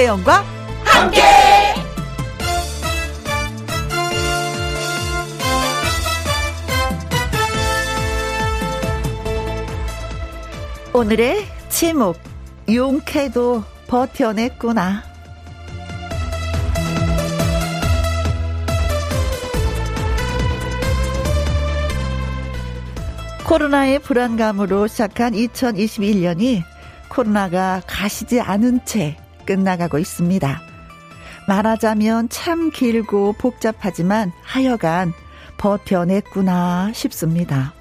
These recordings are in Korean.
김혜영과 함께. 오늘의 제목 용케도 버텨냈구나. 코로나의 불안감으로 시작한 2021년이 코로나가 가시지 않은 채 끝나가고 있습니다. 말하자면 참 길고 복잡하지만 하여간 버텨냈구나 싶습니다.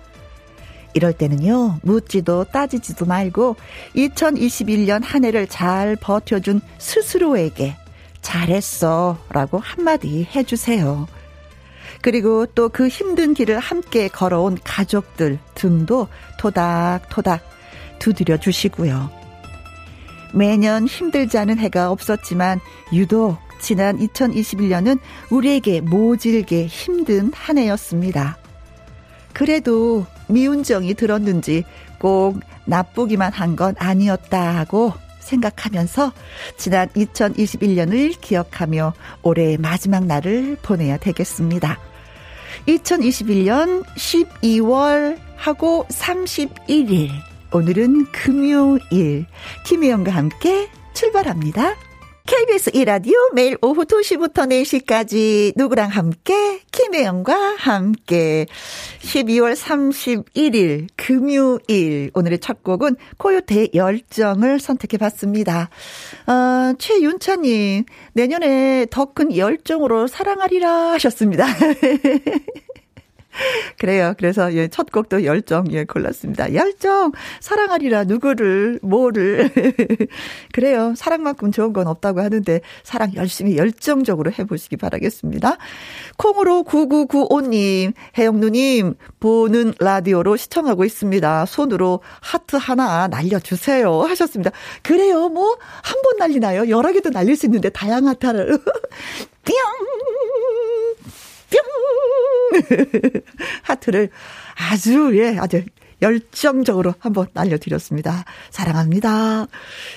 이럴 때는요, 묻지도 따지지도 말고 2021년 한 해를 잘 버텨준 스스로에게 잘했어 라고 한마디 해주세요. 그리고 또 그 힘든 길을 함께 걸어온 가족들 등도 토닥토닥 두드려 주시고요. 매년 힘들지 않은 해가 없었지만 유독 지난 2021년은 우리에게 모질게 힘든 한 해였습니다. 그래도 미운정이 들었는지 꼭 나쁘기만 한 건 아니었다고 생각하면서 지난 2021년을 기억하며 올해의 마지막 날을 보내야 되겠습니다. 2021년 12월 하고 31일. 오늘은 금요일. 김혜영과 함께 출발합니다. KBS 이라디오 매일 오후 2시부터 4시까지 누구랑 함께 김혜영과 함께 12월 31일 금요일 오늘의 첫 곡은 코요태 열정을 선택해 봤습니다. 어, 최윤차님 내년에 더 큰 열정으로 사랑하리라 하셨습니다. 그래요. 그래서 예, 첫 곡도 열정 예 골랐습니다. 열정 사랑하리라 누구를 뭐를 그래요. 사랑만큼 좋은 건 없다고 하는데 사랑 열심히 열정적으로 해보시기 바라겠습니다. 콩으로 9995님 혜영누님 보는 라디오로 시청하고 있습니다. 손으로 하트 하나 날려주세요 하셨습니다. 그래요. 뭐 한 번 날리나요? 여러 개도 날릴 수 있는데 다양한 하트를 뿅 뿅! 하트를 아주, 예, 아주 열정적으로 한번 날려드렸습니다. 사랑합니다.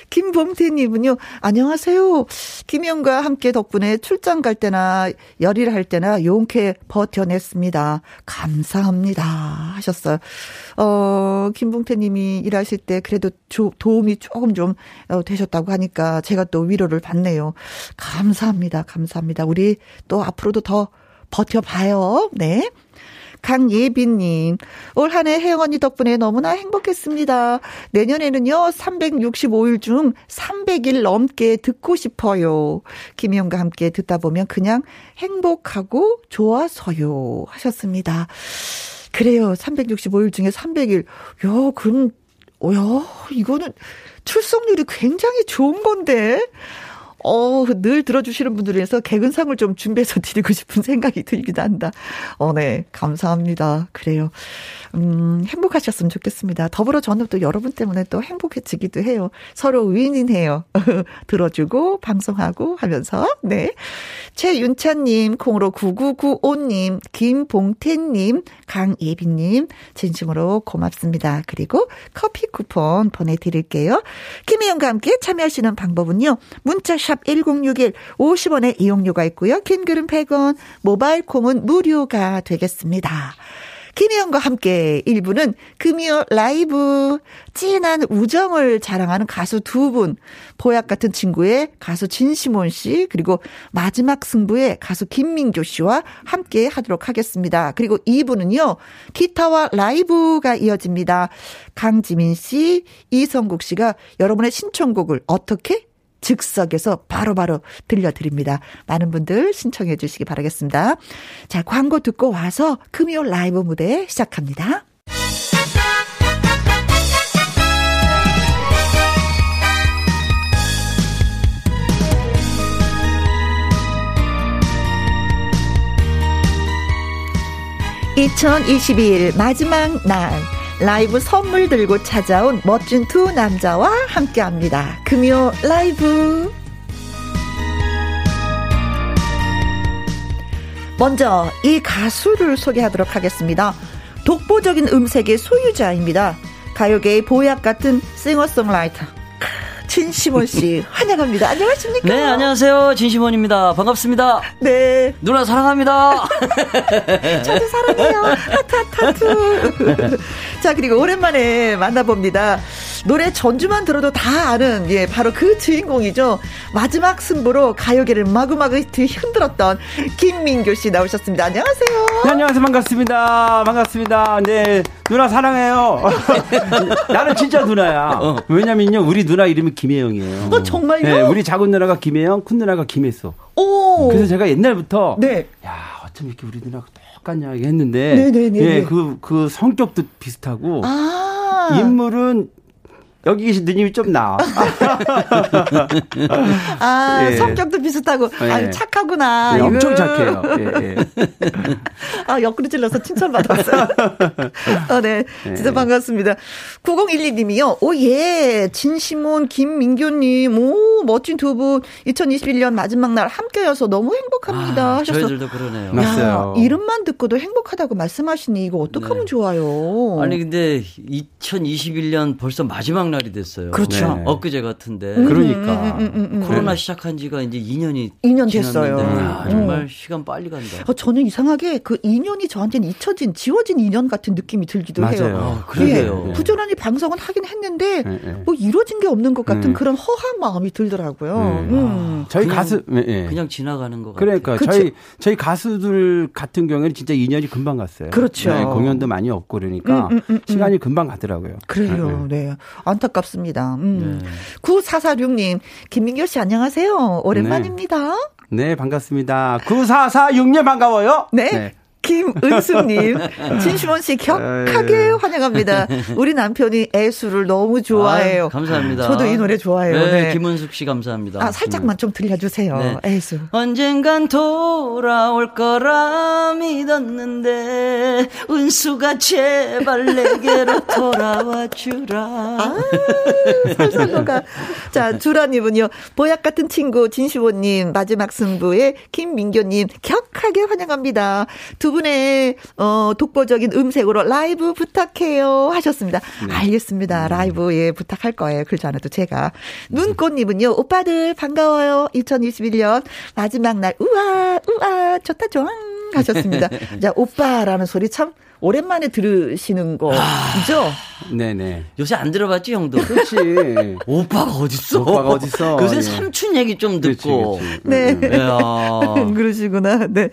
김봉태님은요, 안녕하세요. 김영과 함께 덕분에 출장 갈 때나 열일 할 때나 용케 버텨냈습니다. 감사합니다. 하셨어요. 어, 김봉태님이 일하실 때 그래도 조, 도움이 조금 좀 어, 되셨다고 하니까 제가 또 위로를 받네요. 감사합니다. 감사합니다. 우리 또 앞으로도 더 버텨봐요. 네. 강예빈님, 올 한 해 혜영 언니 덕분에 너무나 행복했습니다. 내년에는요, 365일 중 300일 넘게 듣고 싶어요. 김희영과 함께 듣다 보면 그냥 행복하고 좋아서요. 하셨습니다. 그래요. 365일 중에 300일. 야, 그럼, 야, 이거는 출석률이 굉장히 좋은 건데. 어, 늘 들어주시는 분들 위해서 개근상을 좀 준비해서 드리고 싶은 생각이 들기도 한다. 어, 네. 감사합니다. 그래요. 음, 행복하셨으면 좋겠습니다. 더불어 저는 또 여러분 때문에 또 행복해지기도 해요. 서로 윈윈해요. 들어주고, 방송하고 하면서, 네. 최윤찬님, 콩으로 9995님, 김봉태님, 강예빈님, 진심으로 고맙습니다. 그리고 커피 쿠폰 보내드릴게요. 김혜영과 함께 참여하시는 방법은요. 문자샵 1061, 50원의 이용료가 있고요. 긴 글은 100원, 모바일 콩은 무료가 되겠습니다. 김희영과 함께 1부는 금요 라이브 진한 우정을 자랑하는 가수 두 분, 보약 같은 친구의 가수 진시몬 씨, 그리고 마지막 승부의 가수 김민교 씨와 함께 하도록 하겠습니다. 그리고 2부는요, 기타와 라이브가 이어집니다. 강지민 씨, 이성국 씨가 여러분의 신청곡을 어떻게 즉석에서 바로바로 바로 들려드립니다. 많은 분들 신청해 주시기 바라겠습니다. 자, 광고 듣고 와서 금요 라이브 무대 시작합니다. (2022일) 마지막 날 라이브 선물 들고 찾아온 멋진 두 남자와 함께 합니다. 금요 라이브. 먼저 이 가수를 소개하도록 하겠습니다. 독보적인 음색의 소유자입니다. 가요계의 보약 같은 싱어송라이터. 진시원 씨 환영합니다. 안녕하십니까? 네, 안녕하세요. 진시원입니다. 반갑습니다. 네. 누나 사랑합니다. 저도 사랑해요. 하트, 하트, 하트. 자, 그리고 오랜만에 만나봅니다. 노래 전주만 들어도 다 아는 예 바로 그 주인공이죠. 마지막 승부로 가요계를 마구마구 흔들었던 김민교 씨 나오셨습니다. 안녕하세요. 네, 안녕하세요. 반갑습니다. 반갑습니다. 네 누나 사랑해요. 나는 진짜 누나야. 어. 왜냐면요 우리 누나 이름이 김혜영이에요. 어 정말요? 네, 우리 작은 누나가 김혜영, 큰 누나가 김혜수. 오. 그래서 제가 옛날부터 네. 야 어쩜 이렇게 우리 누나가 똑같냐 했는데 네네네. 예, 그, 그 성격도 비슷하고 아. 인물은 여기 계신 누님이 좀 나아. 아, 예. 성격도 비슷하고, 예. 아 착하구나. 예, 엄청 착해요. 예, 예. 아, 옆구리 찔러서 칭찬받았어요. 아, 네. 예. 진짜 반갑습니다. 9012님이요. 오, 예. 진시몬, 김민교님, 오, 멋진 두 분. 2021년 마지막 날 함께여서 너무 행복합니다. 아, 하셨어. 저희들도 그러네요. 맞아요. 이름만 듣고도 행복하다고 말씀하시니 이거 어떡하면 네. 좋아요. 아니, 근데 2021년 벌써 마지막 날이 됐어요. 그렇죠. 네. 엊그제 같은데. 음, 그러니까. 음, 음, 음 코로나 네. 시작한 지가 이제 2년이 2년 됐어요. 아, 정말 시간 빨리 간다. 어, 저는 이상하게 그 2년이 저한테는 잊혀진, 지워진 2년 같은 느낌이 들기도 맞아요. 해요. 아, 그래요. 예, 부지런히 방송은 하긴 했는데 네, 네. 뭐 이루어진 게 없는 것 같은 음. 그런 허한 마음이 들더라고요. 네. 음. 아, 저희 그냥, 가수 네. 그냥 지나가는 것 그러니까 같아요. 저희 저희 가수들 같은 경우에는 진짜 2년이 금방 갔어요. 그렇죠. 공연도 많이 없고 그러니까 시간이 금방 가더라고요. 그래요. 네. 안 타깝습니다. 음. 네. 9446님, 김민교 씨 안녕하세요. 오랜만입니다. 네, 네 반갑습니다. 9446님 반가워요. 네. 네. 김은숙님, 진시원 씨 격하게 환영합니다. 우리 남편이 애수를 너무 좋아해요. 아, 감사합니다. 저도 이 노래 좋아해요. 네, 네. 김은숙 씨 감사합니다. 아, 살짝만 음. 좀 들려주세요. 네. 애수. 언젠간 돌아올 거라 믿었는데, 은수가 제발 내게로 돌아와 주라. 아, 살살로가. 자, 주라님은요, 보약 같은 친구 진시원님, 마지막 승부에 김민교님 격하게 환영합니다. 두 분의 어 독보적인 음색으로 라이브 부탁해요 하셨습니다. 네. 알겠습니다. 음. 라이브 예 부탁할 거예요. 그렇지 않아도 제가 눈꽃님은요 오빠들 반가워요. 2021년 마지막 날 우와 우와 좋다 좋아 하셨습니다. 자 오빠라는 소리 참 오랜만에 들으시는 거죠? 아, 네네. 요새 안 들어봤지, 형도? 그렇지. 오빠가 어딨어? 오빠가 어딨어? 요새 예. 삼촌 얘기 좀 듣고. 그렇지, 그렇지. 네. 네. 그러시구나. 네.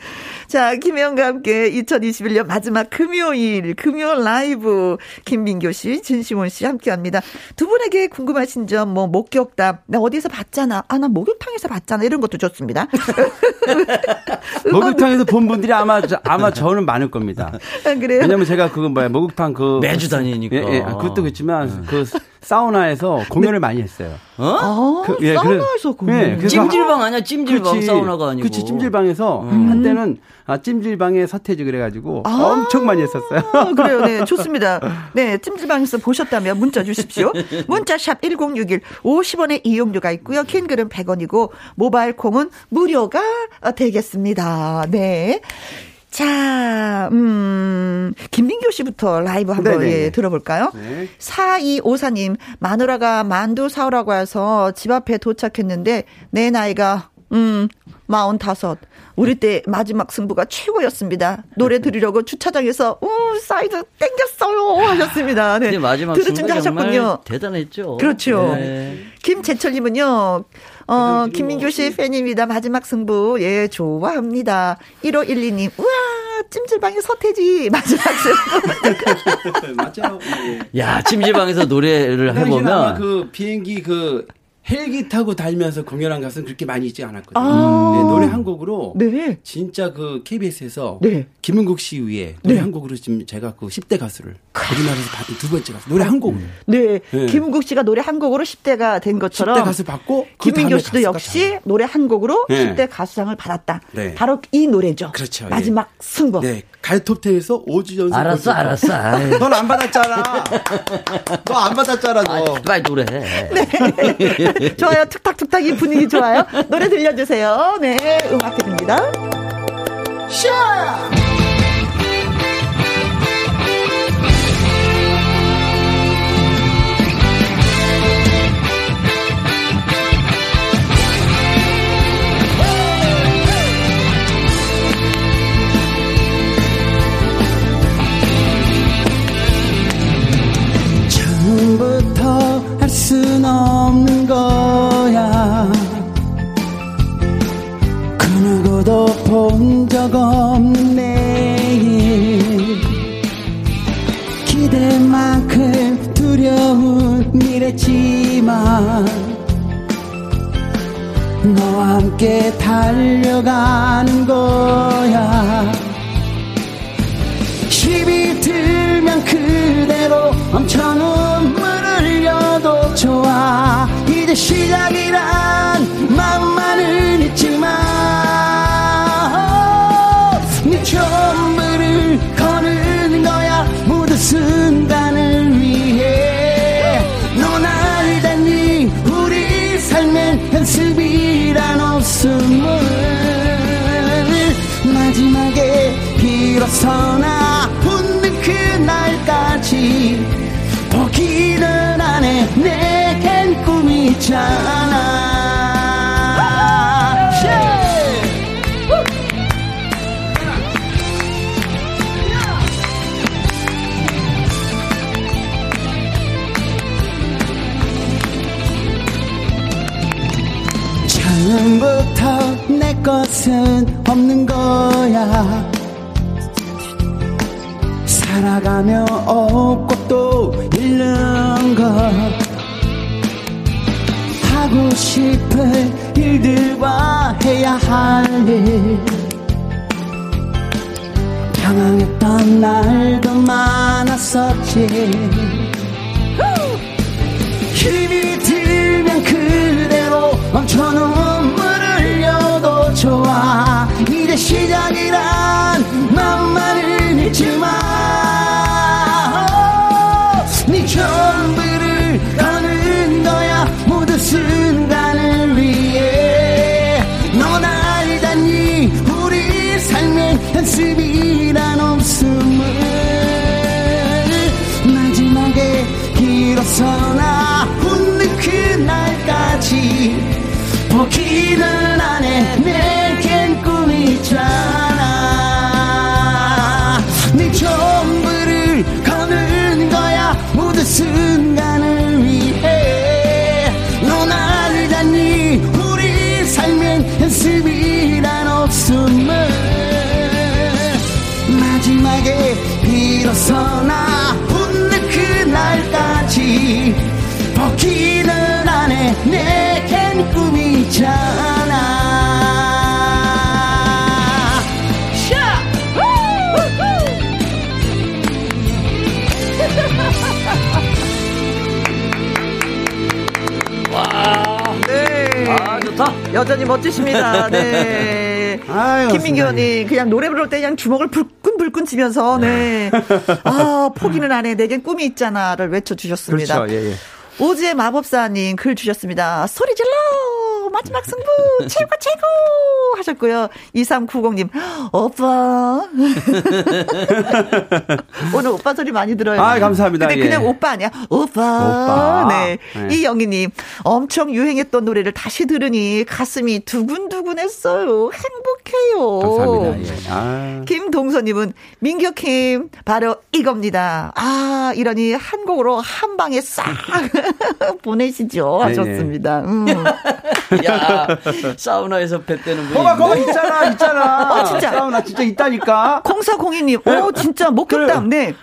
자, 김혜영과 함께 2021년 마지막 금요일, 금요일 라이브 김민교 씨, 진시원 씨 함께 합니다. 두 분에게 궁금하신 점, 뭐, 목격담, 나 어디서 봤잖아. 아, 나 목욕탕에서 봤잖아. 이런 것도 좋습니다. 목욕탕에서 본 분들이 아마, 아마 저는 많을 겁니다. 아, 그래요? 왜냐면 제가 그 뭐야 목욕탕 그 매주 다니니까. 예, 예. 그것도 그렇지만 네. 그 사우나에서 공연을 네. 많이 했어요. 어? 아, 그, 예, 사우나에서 공연. 예, 찜질방 아니야? 찜질방 그치, 사우나가 아니고. 그치 찜질방에서 음. 한때는 아, 찜질방에 서태지 그래가지고 아, 엄청 많이 했었어요. 그래요, 네, 좋습니다. 네, 찜질방에서 보셨다면 문자 주십시오. 문자샵 1061 50원의 이용료가 있고요. 캔글은 100원이고 모바일 콩은 무료가 되겠습니다. 네. 자, 음, 김민교 씨부터 라이브 한번 예, 들어볼까요? 네. 4254님, 마누라가 만두 사오라고 해서 집 앞에 도착했는데, 내 나이가, 음, 45. 우리 때 마지막 승부가 최고였습니다. 노래 들으려고 주차장에서, 우, 사이드 땡겼어요. 하셨습니다. 네. 마지막 승부 하셨군요. 대단했죠. 그렇죠. 네. 김재철님은요, 어, 김민규 씨 팬입니다. 마지막 승부. 예, 좋아합니다. 1512님, 우와, 찜질방에 서태지. 마지막 승부. 맞아요. 야, 찜질방에서 노래를 해 보면. 그 비행기 그 헬기 타고 달면서 공연한 가수는 그렇게 많이 있지 않았거든요. 아~ 네, 노래 한 곡으로 네. 진짜 그 KBS에서 네. 김은국 씨 위에 노래 네. 한 곡으로 지금 제가 그 10대 가수를 우리나라에서 받은 두 번째 가수 노래 한 곡. 네. 네. 김은국 씨가 노래 한 곡으로 10대가 된 것처럼 10대 가수 받고 그 김민교 씨도 역시 잘. 노래 한 곡으로 네. 10대 가수상을 받았다. 네. 바로 이 노래죠. 그렇죠. 마지막 예. 승부. 네. 갈톱텐에서 5주 연속. 알았어, 알았어. 넌 안 받았잖아. 너 안 받았잖아, 너. 아, 빨리 노래 네. 좋아요. 툭탁툭탁 이 분위기 좋아요. 노래 들려주세요. 네. 음악 드립니다. 샤! 적 내일 기대만큼 두려운 미래지만 너와 함께 달려가는 거야. 힘이 들면 그대로 멈춰 눈물을 흘려도 좋아. 이제 시작이란 맘만은 있지만 비로소나 웃는 그날까지 포기는 안 해. 내겐 꿈이 있잖아. 처음부터 내 것은 없는 거야 살아가며 얻고 또 잃는 것. 하고 싶은 일들과 해야 할일. 당황했던 날도 많았었지. 힘이 들면 그대로 멈춰 눈물을 흘려도 좋아. 이제 시작이란 포기는 안해 내겐 꿈이 있잖아. 네 전부를 거는 거야. 모든 순간을 위해 넌 알다니? 우리 삶엔 연습이란 없음을 마지막에 비로소 나 웃는 그날까지 포기는 안해 꿈이 있잖아 샤! 네. 아, 좋다. 여전히 멋지십니다. 네. 아유, 언니, 그냥 노래 부를 때 그냥 주먹을 불끈불끈 치면서, 네. 아, 포기는 안 해. 내겐 꿈이 있잖아를 외쳐 주셨습니다. 그렇죠. 예, 예. 오지의 마법사님 글 주셨습니다. 소리 질러! 마지막 승부! 최고, 최고! 하셨고요. 2390님, 오빠. 오늘 오빠 소리 많이 들어요. 아, 감사합니다. 근데 예. 그냥 오빠 아니야? 오빠. 오빠. 네. 네. 이영희님, 엄청 유행했던 노래를 다시 들으니 가슴이 두근두근했어요. 행복해요. 감사합니다. 예. 아. 김동서님은 민격킴 바로 이겁니다. 아 이러니 한 곡으로 한 방에 싹 보내시죠 네, 하셨습니다. 음. 야, 사우나에서 분이 거봐, 거봐. 있잖아, 있잖아. 어, 진짜. 사우나 진짜 있다니까. 공사공이님, 오 진짜 목격담, 네,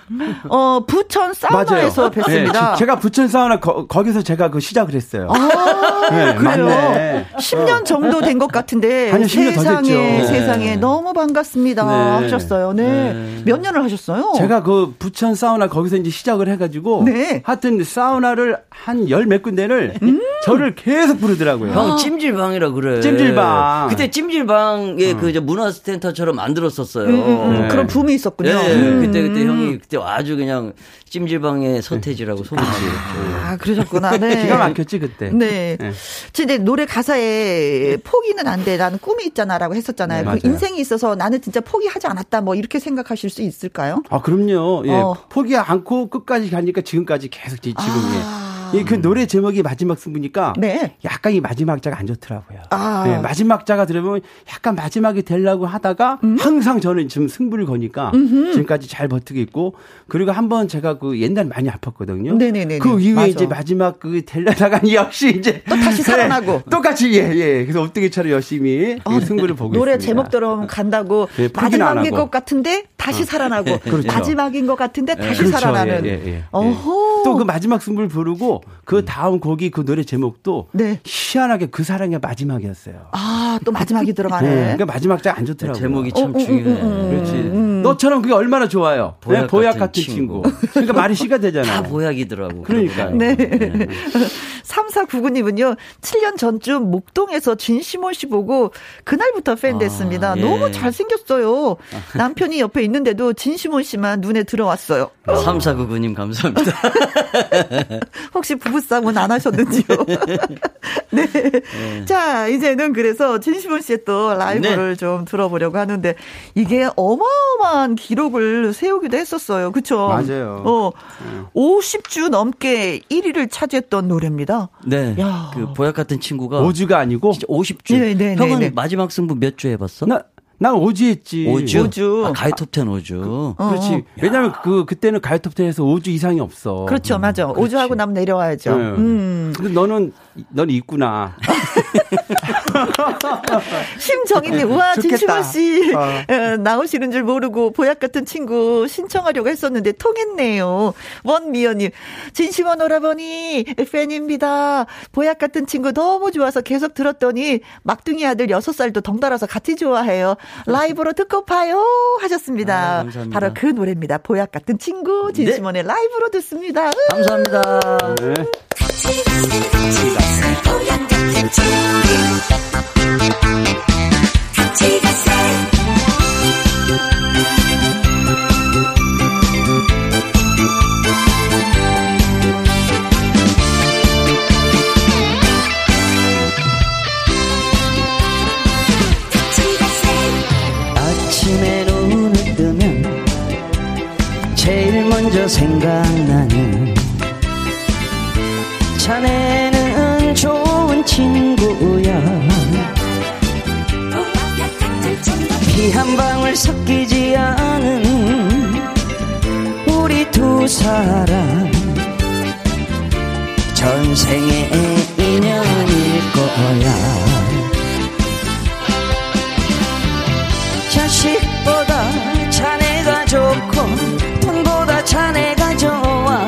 어 부천 사우나에서 네, 뵀습니다. 지- 제가 부천 사우나 거, 기서 제가 그 시작을 했어요. 아, 네, 그래요. 맞네. 10년 정도 된 것 같은데 아니요, 10년 더 세상에 됐죠. 세상에 네. 너무 반갑습니다 네. 하셨어요. 네. 네. 몇 년을 하셨어요? 제가 그 부천 사우나 거기서 이제 시작을 해가지고 네. 하여튼 사우나를 한 열 몇 군데를 음. 저를 계속 부르더라고요. 형 찜질방이라 그래. 찜질방. 그때 찜질방에 그저 문화센터처럼 만들었었어요. 음, 음, 음. 네. 그런 붐이 있었군요. 네, 음. 그때 그때 형이 그때 아주 그냥 찜질방의 서태지라고 소문지었죠. 아 그러셨구나. 네. 기가 막혔지 그때. 네. 네. 근데 노래 가사에 포기는 안 돼. 나는 꿈이 있잖아라고 했었잖아요. 네, 그. 인생이 있어서 나는 진짜 포기하지 않았다. 뭐 이렇게 생각하실 수 있을까요? 아 그럼요. 예. 어. 포기 않고 끝까지 가니까 지금까지 계속 지- 지금 예. 아. 아. 그 노래 제목이 마지막 승부니까 네. 약간 이 마지막 자가 안 좋더라고요. 아. 네, 마지막 자가 들으면 약간 마지막이 되려고 하다가 음? 항상 저는 지금 승부를 거니까 음흠. 지금까지 잘 버티고 있고 그리고 한번 제가 그 옛날 많이 아팠거든요. 네네네. 그 이후에 맞아. 이제 마지막 그 되려다가 역시 이제 또 다시 살아나고 네, 똑같이 예 예. 그래서 엎드기처럼 열심히 어, 승부를 보고 노래 있습니다. 제목대로 간다고 네, 마지막인 것 같은데 다시 어. 살아나고 그렇죠. 마지막인 것 같은데 다시 그렇죠. 살아나는. 예, 예, 예. 어허. 또 그 마지막 승부를 부르고 그 다음 곡이 그 노래 제목도 네. 희한하게 그 사랑의 마지막이었어요. 아, 또 마지막이 들어가네. 네, 그러니까 마지막 자안 좋더라고요. 제목이 참 어, 어, 어 중요해. 음, 음, 그렇지. 음. 너처럼 그게 얼마나 좋아요. 보약, 네, 보약 같은, 친구. 친구. 그러니까 말이 시가 되잖아요. 다 보약이더라고. 그러니까. 네. 네. 3499님은요, 7년 전쯤 목동에서 진시몬 씨 보고 그날부터 팬 됐습니다. 아, 예. 너무 잘생겼어요. 남편이 옆에 있는데도 진시몬 씨만 눈에 들어왔어요. 3499님 감사합니다. 혹시 부부싸움은 안 하셨는지요? 네. 네. 자, 이제는 그래서 진시몬 씨의 또 라이브를 네. 좀 들어보려고 하는데 이게 어마어마한 기록을 세우기도 했었어요. 그쵸? 맞아요. 어, 50주 넘게 1위를 차지했던 노래입니다. 네. 야. 그 보약 같은 친구가 5주가 아니고 50주. 네, 네, 네, 형은 네, 마지막 승부 몇 주 해봤어? 나, 난 오주 했지. 오주. 오주. 아, 가요 톱텐 오주. 그, 어. 렇지 왜냐면 그 그때는 가요 톱텐에서 오주 이상이 없어. 그렇죠, 맞아. 음, 오주 하고 나면 내려와야죠. 네. 음. 근데 너는 넌 있구나. 심정희님, 우와, 진심원 씨 어. 나오시는 줄 모르고 보약 같은 친구 신청하려고 했었는데 통했네요. 원미연님, 진심원 오라버니 팬입니다. 보약 같은 친구 너무 좋아서 계속 들었더니 막둥이 아들 6살도 덩달아서 같이 좋아해요. 라이브로 듣고 봐요 하셨습니다. 아, 바로 그 노래입니다. 보약 같은 친구 진심원의 네. 라이브로 듣습니다. 감사합니다. 네. 아침에 눈을 뜨면 제일 먼저 생각나는 자네는 친구야. 피 한 방울 섞이지 않은 우리 두 사람. 전생의 인연일 거야. 자식보다 자네가 좋고 돈보다 자네가 좋아.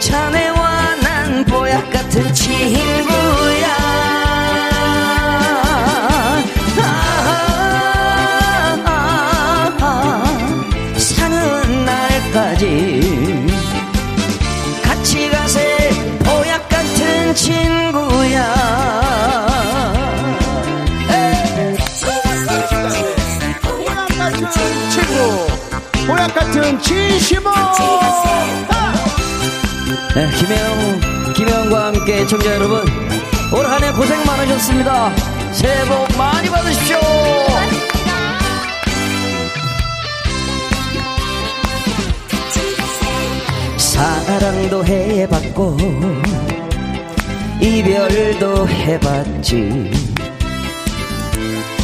보약 같은 친구야. 아, 아, 아, 사는 날까지. 같이 가세. 보약 같은 친구야. 친구 보약 같은 진심어 네, 김혜영, 김혜영과 함께 청자 여러분, 올 한 해 고생 많으셨습니다. 새해 복 많이 받으십시오. 사랑도 해봤고, 이별도 해봤지.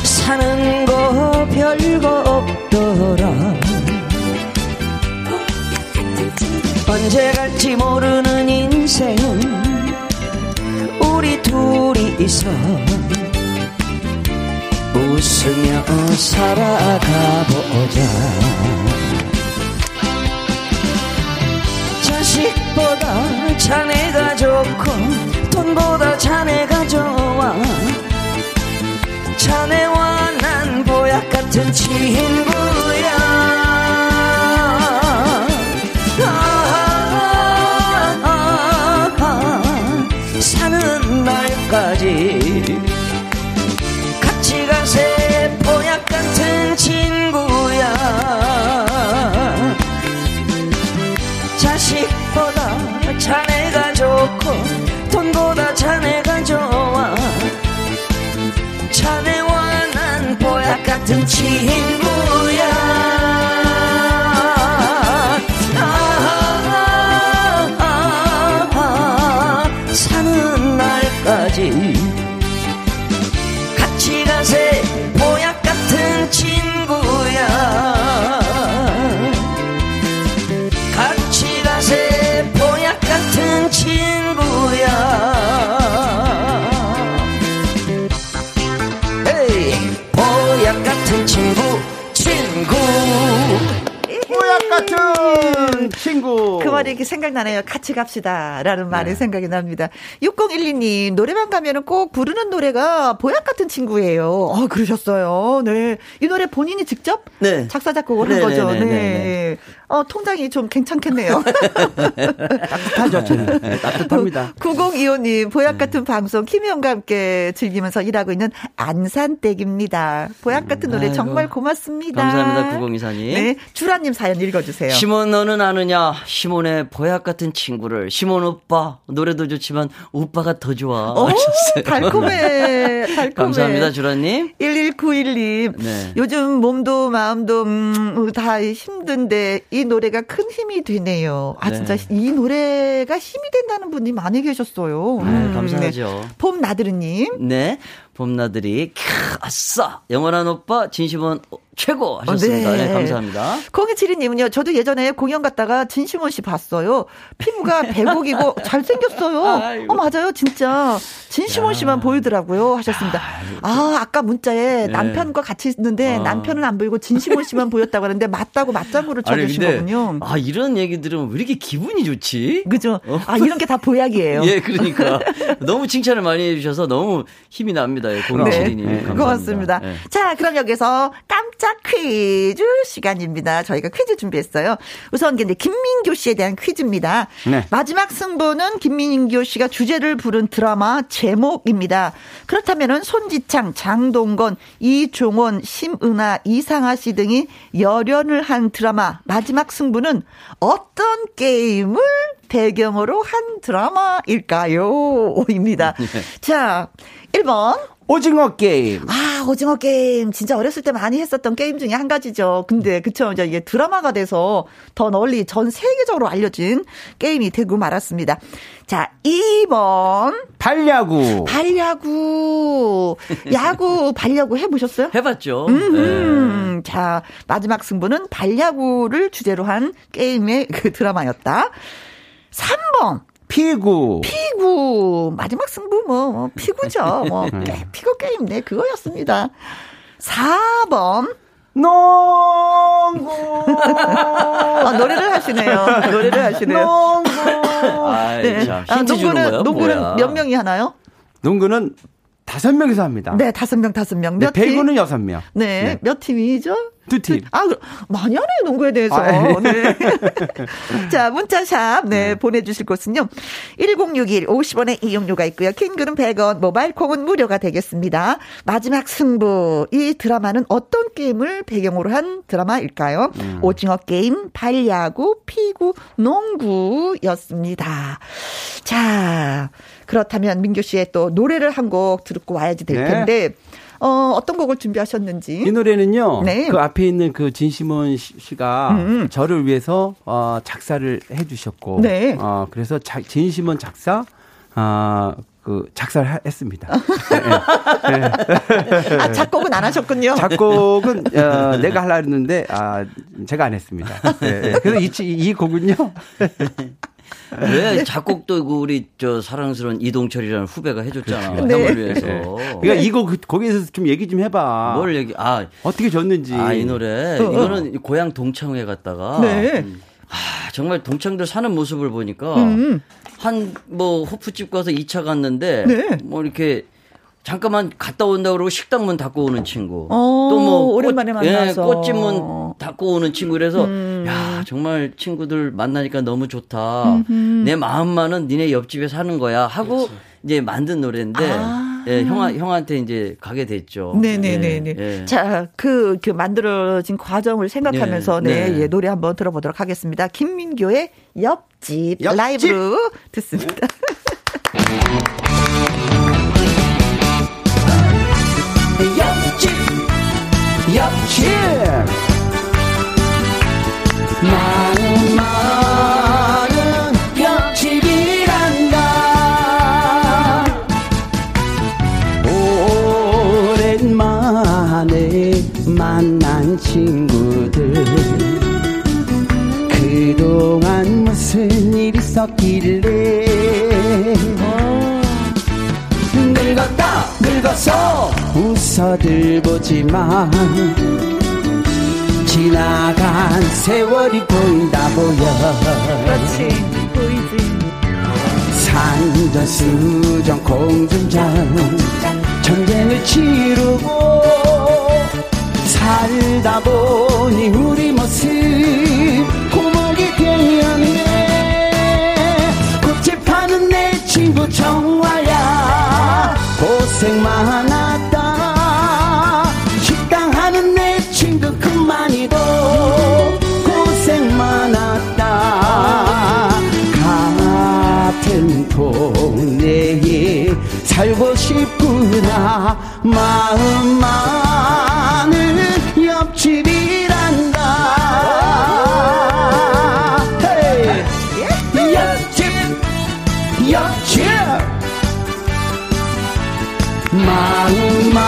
사는 거 별거 없더라. 언제 갈지 모르는 인생은 우리 둘이서 웃으며 살아가 보자. 자식보다 자네가 좋고 돈보다 자네가 좋아. 자네와 난 보약 같은 친구야 같이 간 세포약 같은 친구야. 자식보다 자네가 좋고 돈보다 자네가 좋아. 자네와 난 보약 같은 친구야. 사는 날까지 같은 친구 친구. 같은 친구. 그 말이 이렇게 생각나네요. 같이 갑시다. 라는 말이 네. 생각이 납니다. 6012님, 노래방 가면은 꼭 부르는 노래가 보약 같은 친구예요. 어, 그러셨어요. 네. 이 노래 본인이 직접 네. 작사, 작곡을 한 거죠. 네. 네. 어, 통장이 좀 괜찮겠네요. 따뜻하죠, 저는. 네, 따뜻합니다. 9025님, 보약 같은 방송, 김희영과 함께 즐기면서 일하고 있는 안산댁입니다. 보약 같은 노래 아이고. 정말 고맙습니다. 감사합니다, 9024님. 네. 주라님 사연 읽어주세요. 시몬, 너는 아느냐? 시몬의 보약 같은 친구를. 시몬 오빠, 노래도 좋지만 오빠가 더 좋아. 오, 달콤해. 달콤해. 감사합니다, 주라님. 1191님. 네. 요즘 몸도 마음도, 음, 다 힘든데, 이 노래가 큰 힘이 되네요. 아, 네. 진짜 이 노래가 힘이 된다는 분이 많이 계셨어요. 네, 음, 감사하죠. 네. 봄 나들이님. 네. 봄나들이, 캬, 아싸! 영원한 오빠, 진심은 최고 하셨습니다. 네. 네, 감사합니다. 공이칠이님은요, 저도 예전에 공연 갔다가 진심원 씨 봤어요. 피부가 배곡이고 잘생겼어요. 어, 맞아요. 진짜. 진심원 씨만 보이더라고요. 하셨습니다. 아, 아까 문자에 네. 남편과 같이 있는데 아. 남편은 안 보이고 진심원 씨만 보였다고 하는데 맞다고 맞장구를 쳐주신 거군요. 아, 이런 얘기 들으면 왜 이렇게 기분이 좋지? 그죠? 어. 아, 이런 게 다 보약이에요. 예, 그러니까. 너무 칭찬을 많이 해주셔서 너무 힘이 납니다. 공이칠이님. 네. 네. 고맙습니다. 네. 자, 그럼 여기서 깜짝 짝 퀴즈 시간입니다. 저희가 퀴즈 준비했어요. 우선 근데 김민교 씨에 대한 퀴즈입니다. 네. 마지막 승부는 김민교 씨가 주제를 부른 드라마 제목입니다. 그렇다면은 손지창, 장동건, 이종원, 심은하, 이상아 씨 등이 열연을 한 드라마 마지막 승부는 어떤 게임을 배경으로 한 드라마일까요? 입니다. 네. 자, 1번 오징어 게임. 아, 오징어 게임. 진짜 어렸을 때 많이 했었던 게임 중에 한 가지죠. 근데, 그쵸. 이제 이게 드라마가 돼서 더 널리 전 세계적으로 알려진 게임이 되고 말았습니다. 자, 2번. 발야구. 발야구. 야구, 발야구 해보셨어요? 해봤죠. 음, 네. 자, 마지막 승부는 발야구를 주제로 한 게임의 그 드라마였다. 3번. 피구. 피구. 마지막 승부 뭐, 뭐 피구죠. 뭐 피구 게임 네 그거였습니다. 4번 농구. 아, 노래를 하시네요. 노래를 하시네요. 농구. 네. 아, 농구는 농구는 몇 명이 하나요? 농구는 다섯 명이서 합니다. 네, 다섯 명, 다섯 명. 네, 몇 네, 배구는 여섯 명. 네, 네, 몇 팀이죠? 두 팀. 아, 많이 하네, 농구에 대해서. 아, 예. 네. 자, 문자샵, 네, 네, 보내주실 곳은요. 1061, 50원의 이용료가 있고요. 킹글은 100원, 모바일 콩은 무료가 되겠습니다. 마지막 승부. 이 드라마는 어떤 게임을 배경으로 한 드라마일까요? 음. 오징어 게임, 발야구, 피구, 농구였습니다. 자, 그렇다면 민규 씨의 또 노래를 한 곡 듣고 와야지 될 네. 텐데. 네. 어, 어떤 곡을 준비하셨는지. 이 노래는요. 네. 그 앞에 있는 그 진시몬 씨가 음, 음. 저를 위해서 어, 작사를 해 주셨고 네. 어, 그래서 자, 진시몬 작사 어, 그 작사를 했습니다. 네, 네. 아, 작곡은 안 하셨군요. 작곡은 어, 내가 하려 했는데 아, 제가 안 했습니다. 네, 그래서 이, 이 곡은요. 왜 네. 작곡도 그 우리 저 사랑스러운 이동철이라는 후배가 해줬잖아. 네. 형을 위해서. 네. 그러니까 이거 그, 거기에서 좀 얘기 좀 해봐. 뭘 얘기? 아 어떻게 졌는지. 아 이 노래 어. 이거는 고향 동창회 갔다가. 네. 아, 정말 동창들 사는 모습을 보니까 음. 한뭐 호프집 가서 2차 갔는데 네. 뭐 이렇게 잠깐만 갔다 온다 그러고 식당 문 닫고 오는 친구. 어, 또뭐 오랜만에 만나서 예, 꽃집 문 닫고 오는 친구 그래서 음. 야 정말 친구들 만나니까 너무 좋다. 음흠. 내 마음만은 니네 옆집에 사는 거야 하고 그렇지. 이제 만든 노래인데 아. 예, 형 형한테 이제 가게 됐죠. 네네네네. 네, 예, 예. 자, 그, 그 만들어진 과정을 생각하면서 네, 네. 예, 노래 한번 들어보도록 하겠습니다. 김민교의 옆집, 옆집. 라이브로 듣습니다. 옆집 옆집 많은 많은 옆집이란다. 오랜만에 만난 친구들. 그동안 무슨 일 있었길래 늙었어 웃어들 보지만 지나간 세월이 보인다 보여. 그렇지 보이지. 산전 수전 공중전 전쟁을 치르고 살다 보니 우리 모습 고목이 되었네 꽃집 파는 내 친구 정화야 고생 많았다. 식당 하는 내 친구 그만이도 고생 많았다. 같은 동네에 살고 싶구나. 마음만은 옆집이란다. Hey! 옆집! 옆집 마음만은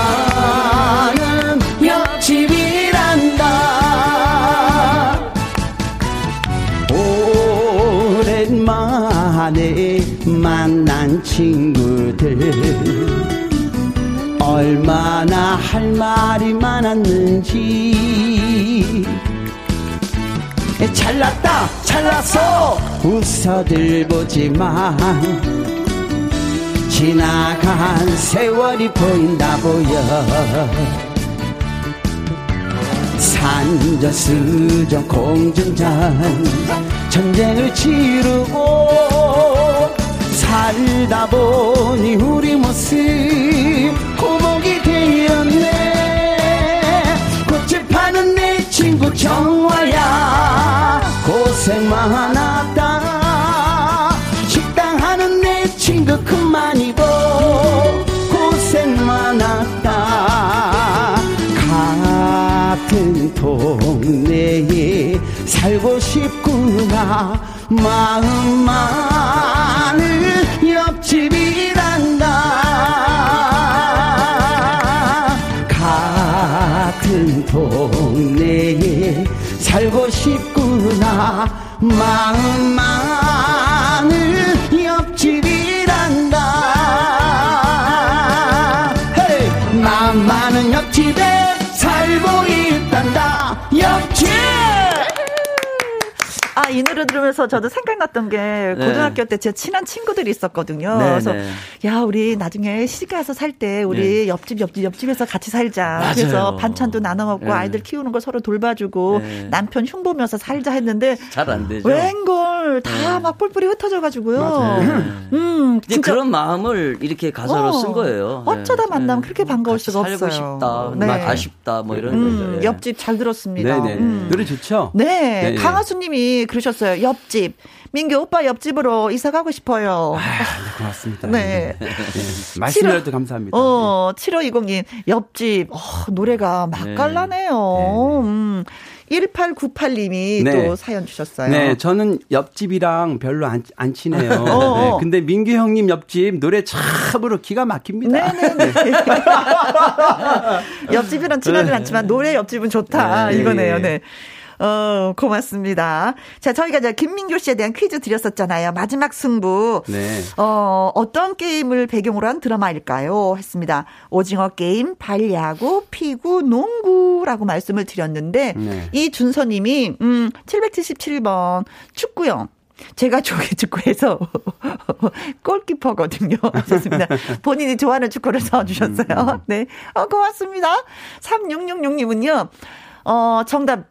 옆집이란다. 오랜만에 만난 친구들. 얼마나 할 말이 많았는지. 잘났다 잘났어. 웃어들 보지만 지나간 세월이 보인다 보여. 산전 수전 공중전 전쟁을 치르고 살다 보니 우리 모습 고목이 되었네. 꽃집 파는 내 친구 정화야. 고생 많았다 그만이고 고생 많았다. 같은 동네에 살고 싶구나. 마음만을 옆집이란다. 같은 동네에 살고 싶구나. 마음만을 마음만은 옆집에 살고 있단다. 옆집 아, 이 노래 들으면서 저도 생각났던 게 네. 고등학교 때 제 친한 친구들이 있었거든요. 네, 그래서 네. 야, 우리 나중에 시집 가서 살 때 우리 네. 옆집 옆집 옆집에서 같이 살자. 맞아요. 그래서 반찬도 나눠 먹고 네. 아이들 키우는 걸 서로 돌봐주고 남편 흉보면서 살자 했는데 잘 안 되죠. 웬걸 다 막 뿔뿔이 흩어져 가지고요. 음, 진짜 그런 마음을 이렇게 가사로 어, 쓴 거예요. 어쩌다 만나면 그렇게 반가울 수가 살고 없어요. 싶다. 네. 아쉽다. 뭐 이런 음, 거죠. 예. 옆집 잘 들었습니다. 네네. 음. 노래 좋죠? 네. 강하수 님이 그러셨어요. 옆집. 민규 오빠 옆집으로 이사 가고 싶어요. 아, 네, 고맙습니다. 네. 네. 말씀이라도 감사합니다. 어, 7520님, 옆집, 어, 노래가 맛깔나네요. 네. 음. 1898님이 네. 또 사연 주셨어요. 네, 저는 옆집이랑 별로 안, 안 친해요. 어, 네, 근데 민규 형님 옆집 노래 참으로 기가 막힙니다. 네네네. 옆집이랑 친하진 않지만 노래 옆집은 좋다. 네. 이거네요. 네. 어, 고맙습니다. 자, 저희가 이제 김민교 씨에 대한 퀴즈 드렸었잖아요. 마지막 승부. 네. 어, 어떤 게임을 배경으로 한 드라마일까요? 했습니다. 오징어 게임, 발야구, 피구, 농구라고 말씀을 드렸는데 네. 이 준서님이 음, 777번 축구형 제가 조기 축구에서 골키퍼거든요. 하셨습니다. 본인이 좋아하는 축구를 써주셨어요. 음, 음. 네. 어, 고맙습니다. 3666님은요, 어, 정답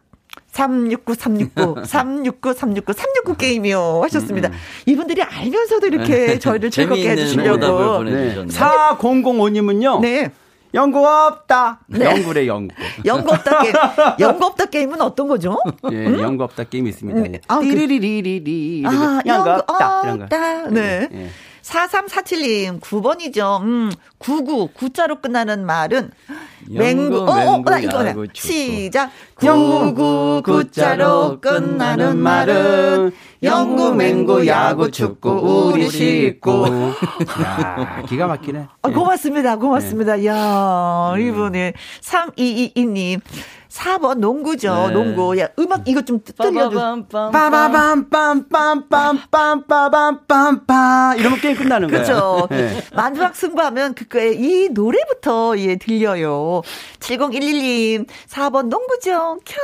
369, 369, 369, 369, 369 게임이요. 하셨습니다. 음. 이분들이 알면서도 이렇게 네. 저희를 즐겁게 해주시려고. 네. 4005님은요. 네. 연구 없다. 네. 연구래 연구. 연구 없다 게임. 연구 없다 게임은 어떤 거죠? 예, 음? 연구 없다 게임이 있습니다. 네. 아, 띠리리리리리. 아, 연구 없다. 이런 거. 네. 네. 4347님, 9번이죠. 음, 99, 구자로 끝나는 말은 맹구, 어, 어, 나 이거네. 시작. 구구, 구자로 끝나는 말은 영구, 맹구, 야구, 축구, 우리 식구. 야, 기가 막히네. 아, 고맙습니다. 고맙습니다. 네. 야, 이분이 3222님. 4번 농구죠. 네. 농구. 야, 음악 이거 좀 들려줘. 빠바밤빰빰빰빰빰빰빰빰 이러면 게임 끝나는 거예요. 그렇죠. 네. 마지막 승부하면 그거에 이 노래부터 예 들려요. 7011님 4번 농구죠. 캬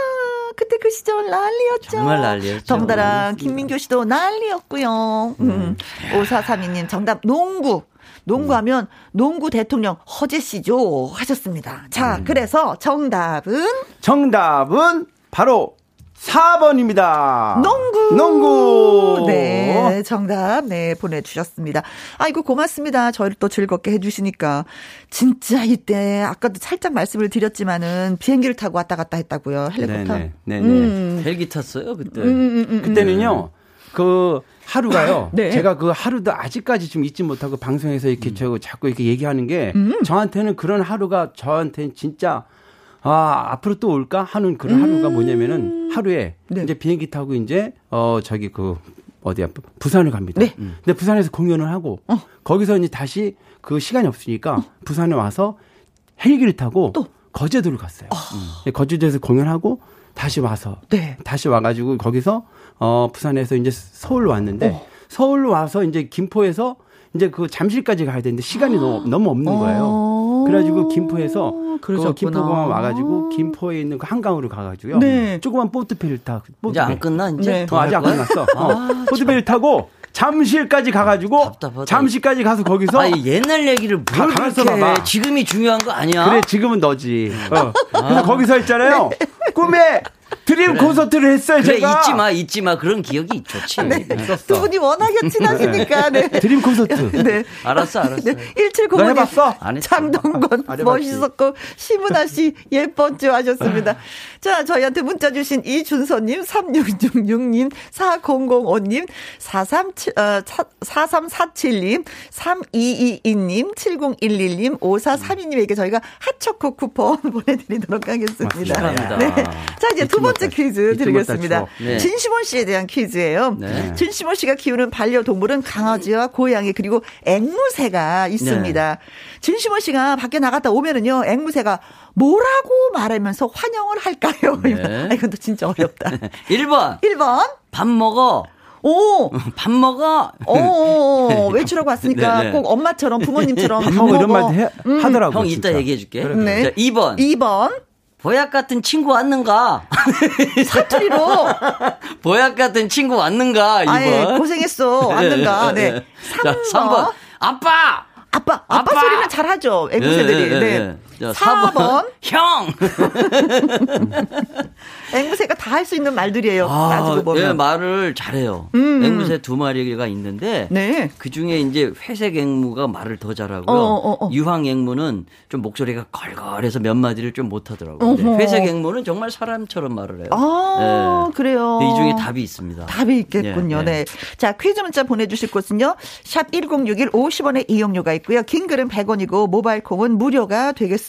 그때 그 시절 난리였죠. 정말 난리였죠. 정다랑 김민교 씨도 난리였고요. 음. 5432님 정답 농구. 농구하면 농구 대통령 허재 씨죠 하셨습니다. 자, 음. 그래서 정답은 정답은 바로 4번입니다. 농구. 농구. 네, 정답, 네, 보내주셨습니다. 아이고, 고맙습니다. 저희를 또 즐겁게 해주시니까. 진짜 이때, 아까도 살짝 말씀을 드렸지만은 비행기를 타고 왔다 갔다 했다고요. 헬리콥터. 네네. 네네. 음. 헬기 탔어요, 그때. 음, 음, 음, 그때는요, 그, 하루가요. 네. 제가 그 하루도 아직까지 좀 잊지 못하고 방송에서 이렇게 음. 저 자꾸 이렇게 얘기하는 게 음. 저한테는 그런 하루가 저한테는 진짜 아, 앞으로 또 올까 하는 그런 음. 하루가 뭐냐면은 하루에 네. 이제 비행기 타고 이제 어 저기 그 어디야 부산을 갑니다. 네. 음. 근데 부산에서 공연을 하고 어. 거기서 이제 다시 그 시간이 없으니까 어. 부산에 와서 헬기를 타고 또. 거제도를 갔어요. 어. 음. 거제도에서 공연하고 다시 와서 네. 다시 와가지고 거기서 어 부산에서 이제 서울로 왔는데 어. 서울로 와서 이제 김포에서 이제 그 잠실까지 가야 되는데 시간이 너무, 너무 없는 거예요. 어. 그래가지고 김포에서 그 김포공항 와가지고 김포에 있는 그 한강으로 가가지고요. 네. 조그만 보트페를 타. 보트페. 이제 안 끝나 이제? 네. 어, 아직 안 끝났어. 아, 어. 보트페를 타고 잠실까지 가가지고 답답하다. 잠실까지 가서 거기서 아니, 옛날 얘기를 뭘 가, 그렇게 봐봐. 지금이 중요한 거 아니야? 그래 지금은 너지. 어. 아. 그래서 거기서 있잖아요. 네. 꿈에 드림 그래. 콘서트를 했어요, 그래, 제가. 잊지 마, 잊지 마. 그런 기억이 좋지. 네. 두 분이 워낙에 친하시니까, 네. 드림 콘서트. 네. 알았어, 알았어. 네. 1795님. 해봤어? 장동건, 아, 멋있었고, 시문아 씨, 예뻤죠 하셨습니다. 자, 저희한테 문자 주신 이준서님, 3666님, 4005님, 437, 어, 4347님, 3222님, 7011님, 5432님에게 저희가 핫초코 쿠폰 보내드리도록 하겠습니다. 네. 자, 이제 두 번째 퀴즈 드리겠습니다. 네. 진시몬 씨에 대한 퀴즈예요. 네. 진시몬 씨가 키우는 반려동물은 강아지와 고양이 그리고 앵무새가 있습니다. 네. 진시몬 씨가 밖에 나갔다 오면은요, 앵무새가 뭐라고 말하면서 환영을 할까요? 네. 아, 이건 또 진짜 어렵다. 1번. 1번. 밥 먹어. 오! 밥 먹어! 오, 외출하고 왔으니까 네 네. 꼭 엄마처럼 부모님처럼 밥, 먹어 이런 말 해, 음. 하더라고. 형 이따 얘기해 줄게. 그래. 네. 자, 2번. 2번. 보약 같은 친구 왔는가? 사투리로. 보약 같은 친구 왔는가? 2번. 아예 고생했어. 왔는가? 네. 3번. 자, 3번. 아빠! 아빠, 아빠, 아빠 소리는 잘하죠. 애구새들이. 네. 자, 4번. 형! 앵무새가 다 할 수 있는 말들이에요. 아, 따지고 보면. 네, 말을 잘해요. 음. 앵무새 두 마리가 있는데 네. 그 중에 이제 회색 앵무가 말을 더 잘하고요. 어, 어, 어. 유황 앵무는 좀 목소리가 걸걸해서 몇 마디를 좀 못하더라고요. 회색 앵무는 정말 사람처럼 말을 해요. 아, 네. 그래요. 이 중에 답이 있습니다. 답이 있겠군요. 네. 네. 자, 퀴즈 문자 보내주실 곳은요. 샵 1061 50원의 이용료가 있고요. 긴 글은 100원이고 모바일 콩은 무료가 되겠습니다.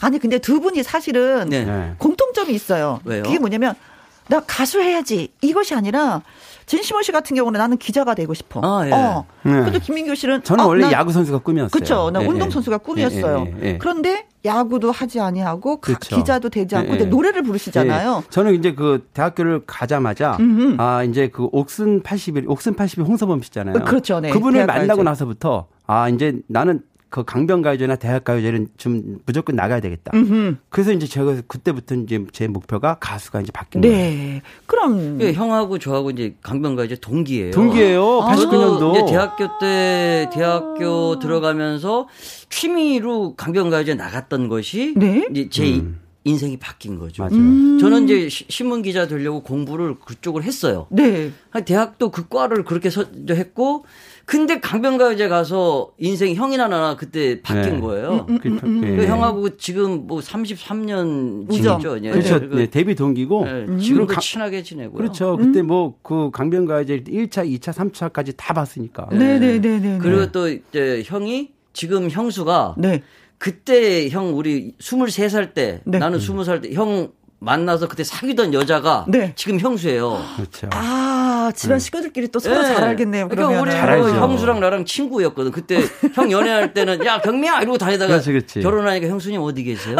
아니 근데 두 분이 사실은 네. 공통점이 있어요. 왜요? 그게 뭐냐면 나 가수 해야지 이것이 아니라 진심원 씨 같은 경우는 나는 기자가 되고 싶어. 아, 예. 어. 네. 근데 김민규 씨는 저는 어, 원래 야구 선수가 꿈이었어요. 그렇죠. 나 예, 운동 선수가 꿈이었어요. 예, 예, 그런데 야구도 하지 아니하고 그렇죠. 기자도 되지 않고 근데 노래를 부르시잖아요. 저는 이제 그 대학교를 가자마자 음흠. 아 이제 그 옥슨 81 옥슨 81 홍서범 씨잖아요. 그렇죠. 네. 그분을 만나고 나서부터 아 이제 나는 그 강변가요제나 대학가요제는 좀 무조건 나가야 되겠다. 음흠. 그래서 이제 제가 그때부터 이제 제 목표가 가수가 이제 바뀐 네. 거예요. 그럼 예, 형하고 저하고 이제 강변가요제 동기예요. 동기예요. 아. 89년도. 이제 대학교 때 대학교 들어가면서 취미로 강변가요제 나갔던 것이 네? 이제 제 음. 인생이 바뀐 거죠. 맞아요. 음. 저는 이제 신문 기자 되려고 공부를 그쪽을 했어요. 네. 대학도 그 과를 그렇게 했고 근데 강변가요제 가서 인생 형이나 나나 그때 바뀐 네. 거예요. 음, 음, 음, 음. 그 형하고 지금 뭐 33년 지냈죠. 예. 그렇죠. 네, 데뷔 동기고 네, 지금도 강, 친하게 지내고요. 그렇죠. 그때 뭐 그 강변가요제 1차, 2차, 3차까지 다 봤으니까. 네, 네, 네, 네. 그리고 또 이제 형이 지금 형수가 네. 그때 형 우리 23살 때 네. 나는 20살 때 형 만나서 그때 사귀던 여자가 네. 지금 형수예요. 그렇죠. 아. 아, 집안 네. 식구들끼리 또 서로 네. 잘 알겠네요. 그러니까 우리 그 형수랑 나랑 친구였거든. 그때 형 연애할 때는 야, 경미야! 이러고 다니다가 그렇지, 그렇지. 결혼하니까 형수님 어디 계세요?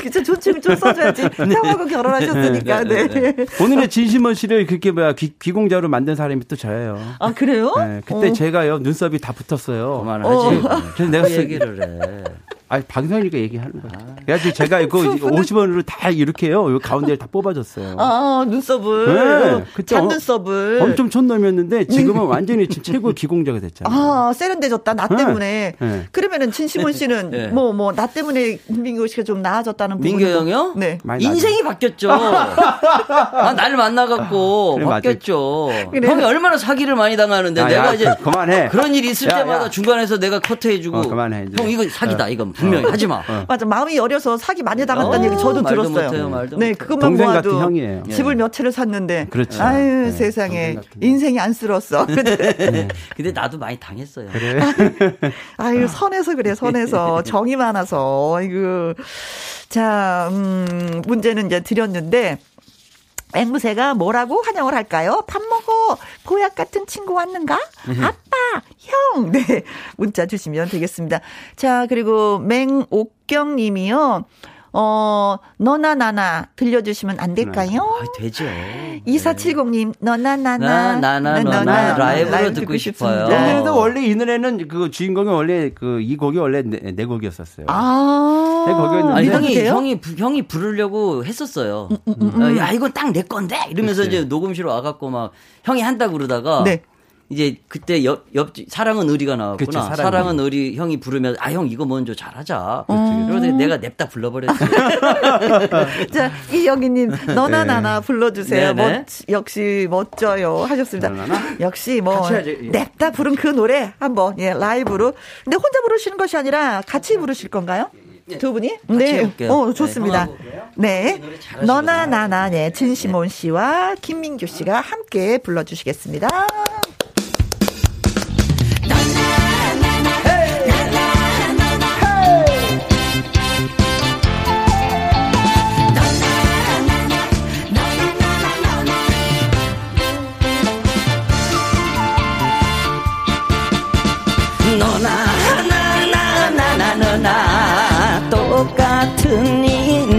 그쵸, 조칭 좀 써줘야지. 네. 형하고 결혼하셨으니까, 네. 네. 본인의 진심원 씨를 그렇게 뭐야, 귀, 귀공자로 만든 사람이 또 저예요. 아, 그래요? 네. 그때 어. 제가요, 눈썹이 다 붙었어요. 그만하지. 어. 그래서 내가 그 얘기를 해. 아니 방송이니까 얘기하는 거야. 아. 그래가지고 제가 이거 50원으로 다 이렇게 해요. 요 가운데를 다 뽑아줬어요. 아, 눈썹을. 네. 잔눈썹을. 엄청 촌놈이었는데 지금은 완전히 지금 최고 기공자가 됐잖아요. 아, 세련돼졌다. 나 네. 때문에. 네. 그러면은 진심원 씨는 네. 뭐, 뭐, 나 때문에 민규 씨가 좀 나아졌다는 민규 형이요? 네. 인생이 바뀌었죠. 아, 날 만나갖고 그래, 바뀌었죠. 그래. 형이 얼마나 사기를 많이 당하는데 아, 내가 야, 이제. 그만해. 그런 일이 있을 야, 때마다 야. 중간에서 내가 커트해주고. 어, 그만해. 이제. 형 이거 사기다. 어. 이건 분명히 어. 하지 마. 어. 맞아. 마음이 어려서 사기 많이 당했다는 어, 얘기 저도 들었어요. 못해요, 말도 네, 그것만 모아도 형이에요. 집을 몇 채를 샀는데. 그렇죠. 아유, 네. 세상에. 인생이 안쓰러웠어. 네. 근데 나도 많이 당했어요. 그래. 아유, 선해서 그래, 선해서. 정이 많아서. 이거. 자, 음, 문제는 이제 드렸는데. 앵무새가 뭐라고 환영을 할까요? 밥 먹어. 보약 같은 친구 왔는가? 네. 아빠, 형. 네. 문자 주시면 되겠습니다. 자, 그리고 맹옥경 님이요. 어, 너나 나나 들려주시면 안 될까요? 아, 되죠. 2470님, 너나 나나. 나나, 너나, 라이브로 라이브 듣고 싶어요. 그래도 원래 이 노래는 그 주인공이 원래 그 이 곡이 원래 내, 내 곡이었었어요. 아. 내 곡이었는데. 아니, 형이, 형이, 형이 부르려고 했었어요. 음, 음, 음, 음. 야, 이건 딱 내 건데? 이러면서 그치. 이제 녹음실로 와갖고 막 형이 한다 그러다가. 네. 이제 그때 옆, 옆 사랑은 의리가 나왔구나. 그쵸, 사랑은, 사랑은 의리 형이 부르면 아 형 이거 먼저 잘하자. 음. 그래서 내가 냅다 불러버렸어요. 자 이영희님 너나 네. 나나 불러주세요. 멋, 역시 멋져요 하셨습니다. 너나나? 역시 뭐 냅다 부른 그 노래 한번 예 라이브로. 근데 혼자 부르시는 것이 아니라 같이 부르실 건가요? 네. 두 분이? 네. 해볼게요. 어, 좋습니다. 네. 네. 너나 나나 네. 진시몬 씨와 김민규 씨가 함께 불러주시겠습니다.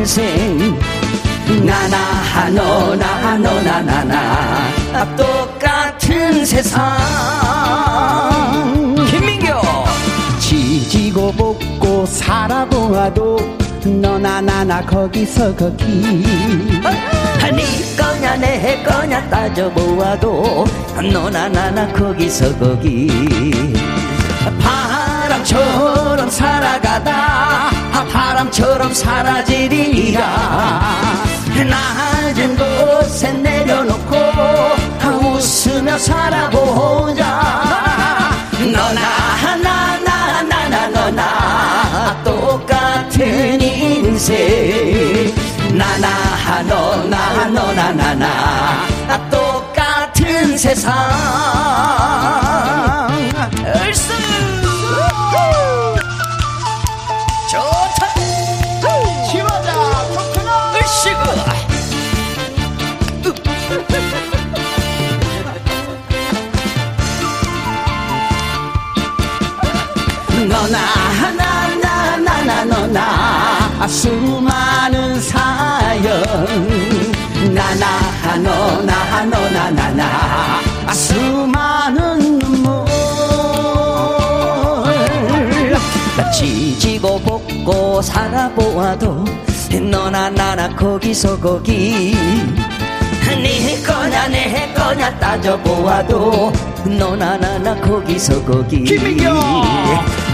인생 나나 너나 너나 나나. 똑같은 세상. 김민교. 지지고 볶고 살아보아도 너나 나나 거기서 거기. 네 거냐 내 거냐 따져보아도 너나 나나 거기서 거기. 바람처럼 살아가다 바람처럼 사라지리라 낮은 곳에 내려놓고 웃으며 살아보자. 너나 나나 나나 너나. 똑같은 인생. 나나 너나 너나 나나. 똑같은 세상 수많은 사연. 나나 너나 너나 나나. 수많은 눈물. 지지고 볶고 살아보아도 너나 나나 거기서 거기 네 거냐 내 거냐 따져보아도 너나 나나 거기서 거기. 김민경!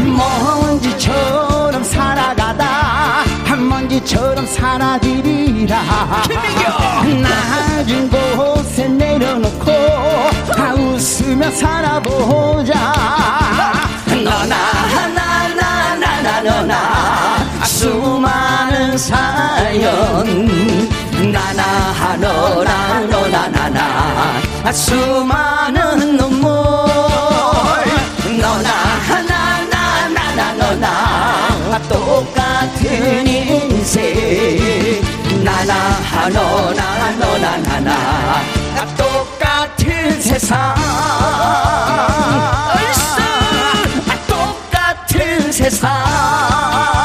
먼지처럼 살아가다. 먼지처럼 사라지리라. 김민경! 낮은 곳에 내려놓고 다 웃으며 살아보자. 너나 나나 나나 너나 수많은 사연 너나 너나 나나. 수많은 눈물. 너나 나나 나나 너나 똑같은 인생. 나나 아, 너나 너나 나나. 아, 똑같은 세상. 얼쑤! 아, 똑같은 세상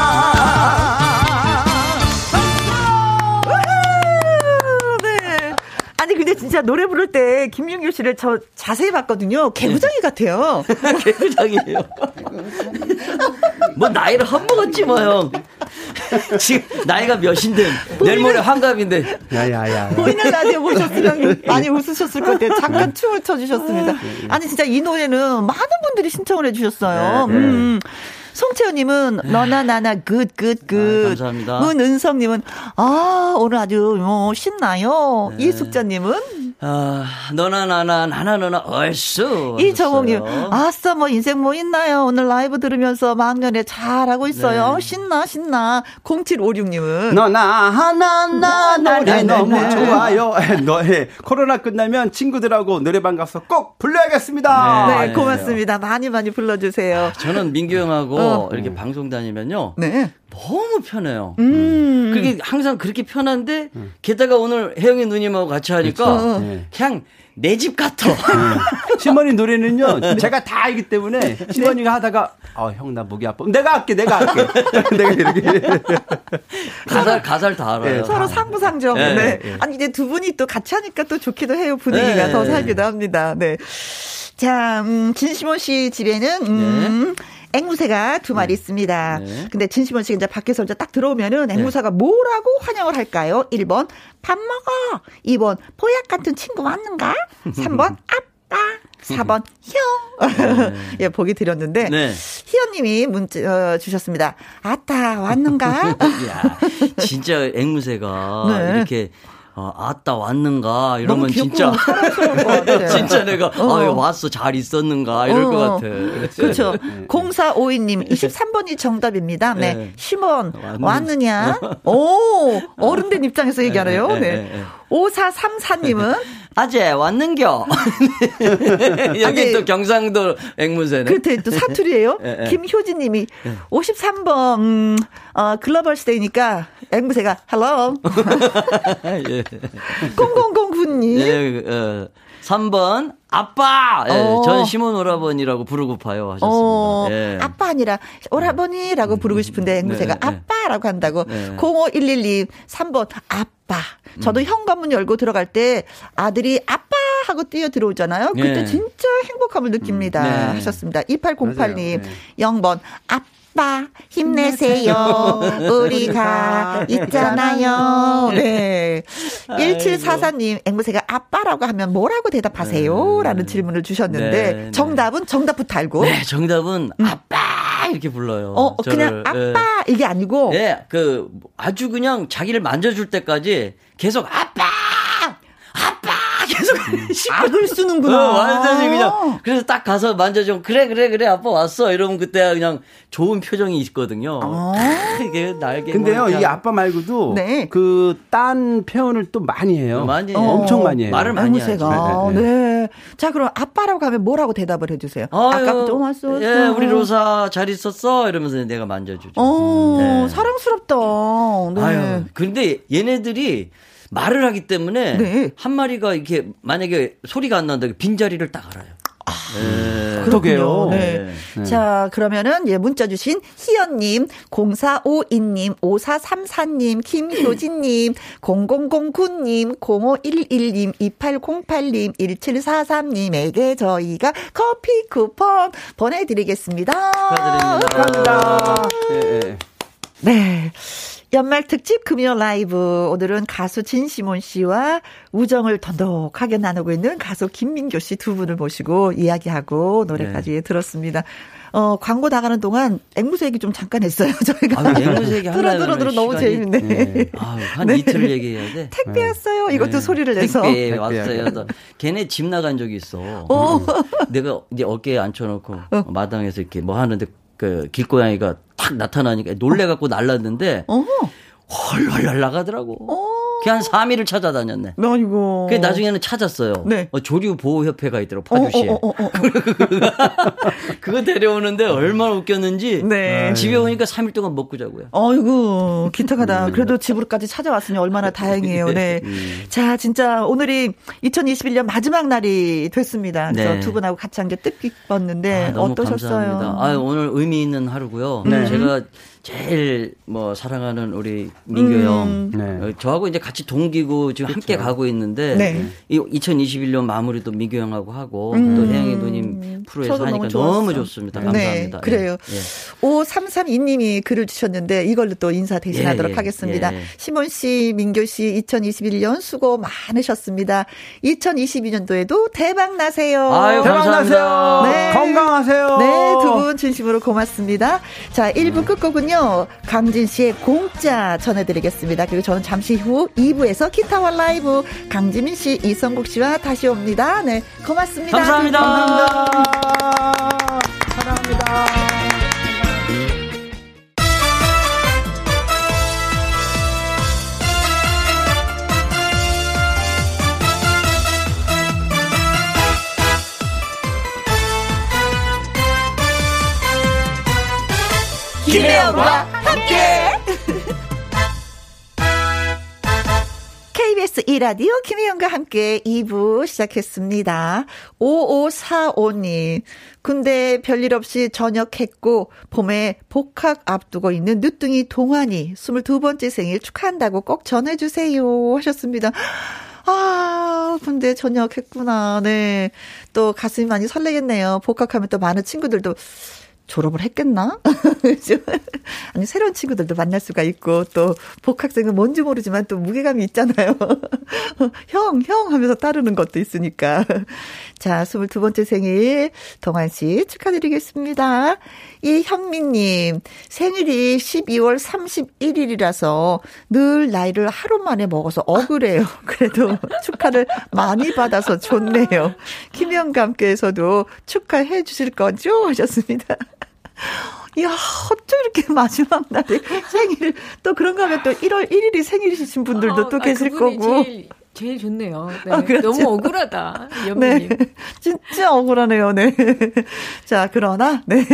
진짜 노래 부를 때 김윤규 씨를 저 자세히 봤거든요. 개구장이 네. 같아요. 개구장이에요. 뭐 나이를 한 먹었지 뭐 형. 지금 나이가 몇인데 내일 모레 환갑인데. 야야야. 보이는 라디오 보셨으면 많이 웃으셨을 것 같아요. 잠깐 춤을 춰주셨습니다. 아니 진짜 이 노래는 많은 분들이 신청을 해주셨어요. 네, 네. 음. 송채연님은 너나 나나 good good good. 감사합니다. 문은성님은 아 오늘 아주 뭐 신나요. 네. 이숙자님은 아 너나 나나 나나 너나 얼쑤. 이정옥님 아싸 뭐 인생 뭐 있나요? 오늘 라이브 들으면서 막년에 잘하고 있어요. 네. 신나 신나. 0756님은 너나 하나 나 노래 너무 좋아요. 너의 코로나 끝나면 친구들하고 노래방 가서 꼭 불러야겠습니다. 네, 네 고맙습니다. 많이 많이 불러주세요. 저는 민규 형하고 어. 이렇게 음. 방송 다니면요. 네. 너무 편해요. 음. 그게 항상 그렇게 편한데 음. 게다가 오늘 혜영이 누님하고 같이 하니까 그렇죠. 네. 그냥 내 집 같아. 네. 시머니 노래는요. 네. 제가 다 알기 때문에 시머니가 하다가 어, 형나 목이 아파. 내가 할게. 내가 할게. 내가 이렇게 가사 가사를 다 알아요. 네, 서로 상부상조. 네. 네. 아니 이제 두 분이 또 같이 하니까 또 좋기도 해요. 분위기가 더 살기도 합니다. 네. 자, 음, 진시몬 씨 집에는 음, 앵무새가 두 마리 네. 있습니다. 네. 근데 진심원 씨가 이제 밖에서 이제 딱 들어오면은 네. 앵무새가 뭐라고 환영을 할까요? 1번, 밥 먹어. 2번, 보약 같은 친구 왔는가? 3번, 아빠. 4번, 형. 네. 예, 보기 드렸는데. 네. 희연님이 문자 어, 주셨습니다. 아따, 왔는가? 야, 진짜 앵무새가 네. 이렇게 어, 아따 왔는가 이러면 진짜 진짜 내가 어. 아 왔어 잘 있었는가 이럴 어. 것 같아. 그렇죠. 0452님 23번이 정답입니다. 네. 네. 심원 왔느냐? 오 어른된 입장에서 얘기하네요. 네. 네. 5434님은 아재 왔는겨. 여기 아니, 또 경상도 앵무새네. 그렇대 또 사투리예요. 예, 예. 김효진님이 예. 53번 음, 어, 글로벌 시대이니까 앵무새가 hello. 예. 0009님. 예, 어, 3번 아빠. 예, 어. 전 시몬 오라버니라고 부르고 봐요 하셨습니다. 어, 예. 아빠 아니라 오라버니라고 부르고 싶은데 앵무새가 네, 네. 아빠라고 한다고. 네. 05112 3번 아빠. 저도 음. 현관문 열고 들어갈 때 아들이 아빠 하고 뛰어 들어오잖아요. 그때 네. 진짜 행복함을 느낍니다. 음. 네. 하셨습니다. 2808님, 0번 아빠. 아빠 힘내세요. 우리가 있잖아요. 네. 1744님 앵무새가 아빠라고 하면 뭐라고 대답하세요? 네. 라는 질문을 주셨는데 네, 네. 정답은 정답부터 알고. 네, 정답은 음. 아빠 이렇게 불러요. 어, 저를. 그냥 아빠 네. 이게 아니고. 네, 그 아주 그냥 자기를 만져줄 때까지 계속 아빠 악을 쓰는구나. 어, 완전히 그냥 그래서 딱 가서 만져줘 그래 그래 그래 아빠 왔어 이러면 그때 그냥 좋은 표정이 있거든요. 아. 이게 날개. 근데요 이 아빠 말고도 네. 그딴 표현을 또 많이 해요. 많이 어. 엄청 많이 해요. 말을 많이 하죠. 네, 네, 네. 자 그럼 아빠라고 하면 뭐라고 대답을 해주세요. 아까부터 왔어. 예, 우리 로사 잘 있었어 이러면서 내가 만져주죠. 어, 네. 사랑스럽다. 네. 아유, 근데 얘네들이 말을 하기 때문에 네. 한 마리가 이렇게 만약에 소리가 안 난다 빈 자리를 딱 알아요. 아, 네. 그러게요. 네. 네. 자, 그러면은, 예, 문자 주신 희연님, 0452님, 5434님, 김효진님, 0009님, 0511님, 2808님, 1743님에게 저희가 커피 쿠폰 보내드리겠습니다. 축하드립니다. 네. 네. 연말 특집 금요 라이브. 오늘은 가수 진시몬 씨와 우정을 던덕하게 나누고 있는 가수 김민교 씨 두 분을 모시고 이야기하고 노래까지 네. 들었습니다. 어, 광고 나가는 동안 앵무새 얘기 좀 잠깐 했어요, 저희가. 아, 앵무새 얘기 들어, 들어, 들어, 너무 재밌네. 네. 아, 한 네. 이틀 얘기해야 돼. 택배 왔어요. 이것도 네. 소리를 내서. 택배 왔어요. 걔네 집 나간 적이 있어. 어. 내가 이제 어깨에 앉혀놓고 어. 마당에서 이렇게 뭐 하는데 그 길고양이가 탁 나타나니까 놀래갖고 날랐는데 헐헐 날아가더라고. 어. 그냥 3일을 찾아다녔네. 아이고. 그 나중에는 찾았어요. 네. 어, 조류 보호 협회가 있더라고 파주시에. 어, 어, 어, 어, 어. 그거 데려오는데 얼마나 웃겼는지. 네. 집에 오니까 3일 동안 먹고 자고요. 아이고 기특하다. 음. 그래도 집으로까지 찾아왔으니 얼마나 다행이에요. 네. 음. 자 진짜 오늘이 2021년 마지막 날이 됐습니다. 그래서 네. 두 분하고 같이 한 게 뜻깊었는데 아, 어떠셨어요? 감사합니다. 아, 오늘 의미 있는 하루고요. 네. 제가 제일 뭐 사랑하는 우리 민규 음. 형. 네. 어, 저하고 이제 같이 동기고 지금 그렇 함께 가고 있는데 네. 이 2021년 마무리도 민규 형하고 하고 음. 또 혜영이 누님 프로에서 하니까 너무, 너무, 좋습니다. 네, 감사합니다. 네, 그래요. 예. 5332님이 글을 주셨는데 이걸로 또 인사 대신하도록 예, 예, 하겠습니다. 예. 시몬 씨, 민규 씨 2021년 수고 많으셨습니다. 2022년도에도 대박 나세요. 아유, 대박 나세요. 네. 건강하세요. 네, 두 분 진심으로 고맙습니다. 자, 1부 끝곡은요. 끝곡은요, 강진 씨의 공짜 전해드리겠습니다. 그리고 저는 잠시 후 2부에서 기타와 라이브 강지민 씨, 이성국 씨와 다시 옵니다. 네, 고맙습니다. 감사합니다. 감사합니다. 사랑합니다. 김혜영과 함께. KBS 2라디오 김혜영과 함께 2부 시작했습니다. 5545님. 근데 별일 없이 저녁했고 봄에 복학 앞두고 있는 늦둥이 동환이 22번째 생일 축하한다고 꼭 전해주세요 하셨습니다. 아, 근데 저녁했구나. 네. 또 가슴이 많이 설레겠네요. 복학하면 또 많은 친구들도 졸업을 했겠나? 아니, 새로운 친구들도 만날 수가 있고, 또, 복학생은 뭔지 모르지만 또 무게감이 있잖아요. 형, 형 하면서 따르는 것도 있으니까. 자, 22번째 생일, 동환 씨 축하드리겠습니다. 이현미님, 생일이 12월 31일이라서 늘 나이를 하루 만에 먹어서 억울해요. 그래도 축하를 많이 받아서 좋네요. 김영과 함께해서도 축하해 주실 거죠? 하셨습니다. 야, 어쩜 이렇게 마지막 날에 생일, 또 그런가 하면 또 1월 1일이 생일이신 분들도 어, 또 계실 아, 거고. 제일, 제일 좋네요. 네. 아, 그렇죠. 너무 억울하다. 네. 진짜 억울하네요. 네. 자, 그러나, 네.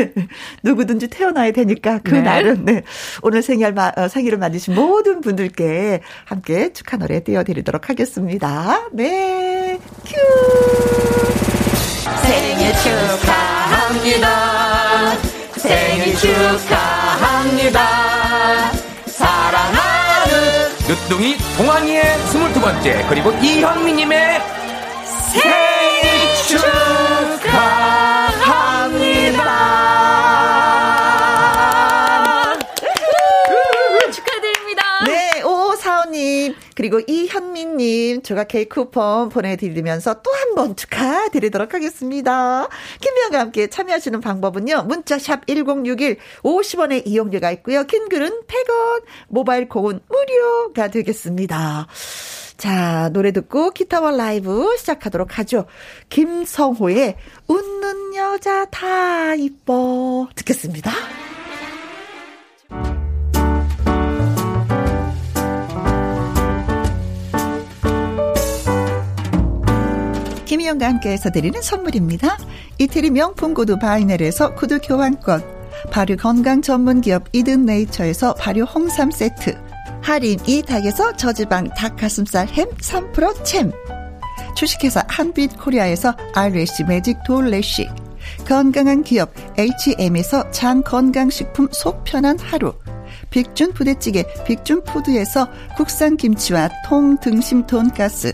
누구든지 태어나야 되니까 그 네. 날은, 네. 오늘 생일, 어, 생일을 맞으신 모든 분들께 함께 축하 노래 띄워드리도록 하겠습니다. 네. 큐! 생일 축하합니다. 생일 축하합니다. 사랑하는 늦둥이 동환이의 스물두 번째 그리고 이현미님의 생일 축하 그리고 이현민님, 제가 케이크 쿠폰 보내드리면서 또 한 번 축하드리도록 하겠습니다. 김미영과 함께 참여하시는 방법은요. 문자샵 1061, 50원의 이용료가 있고요. 긴 글은 100원, 모바일 콩은 무료가 되겠습니다. 자, 노래 듣고 기타와 라이브 시작하도록 하죠. 김성호의 웃는 여자 다 이뻐 듣겠습니다. 김희영과 함께해서 드리는 선물입니다. 이태리 명품 구두 바이넬에서 구두 교환권, 발효 건강 전문 기업 이든 네이처에서 발효 홍삼 세트, 할인 이 닭에서 저지방 닭 가슴살 햄 3% 챔, 주식회사 한빛 코리아에서 eyelash magic doll lash, 건강한 기업 H&M에서 장 건강식품 속 편한 하루, 빅준 부대찌개 빅준 푸드에서 국산 김치와 통 등심 돈가스,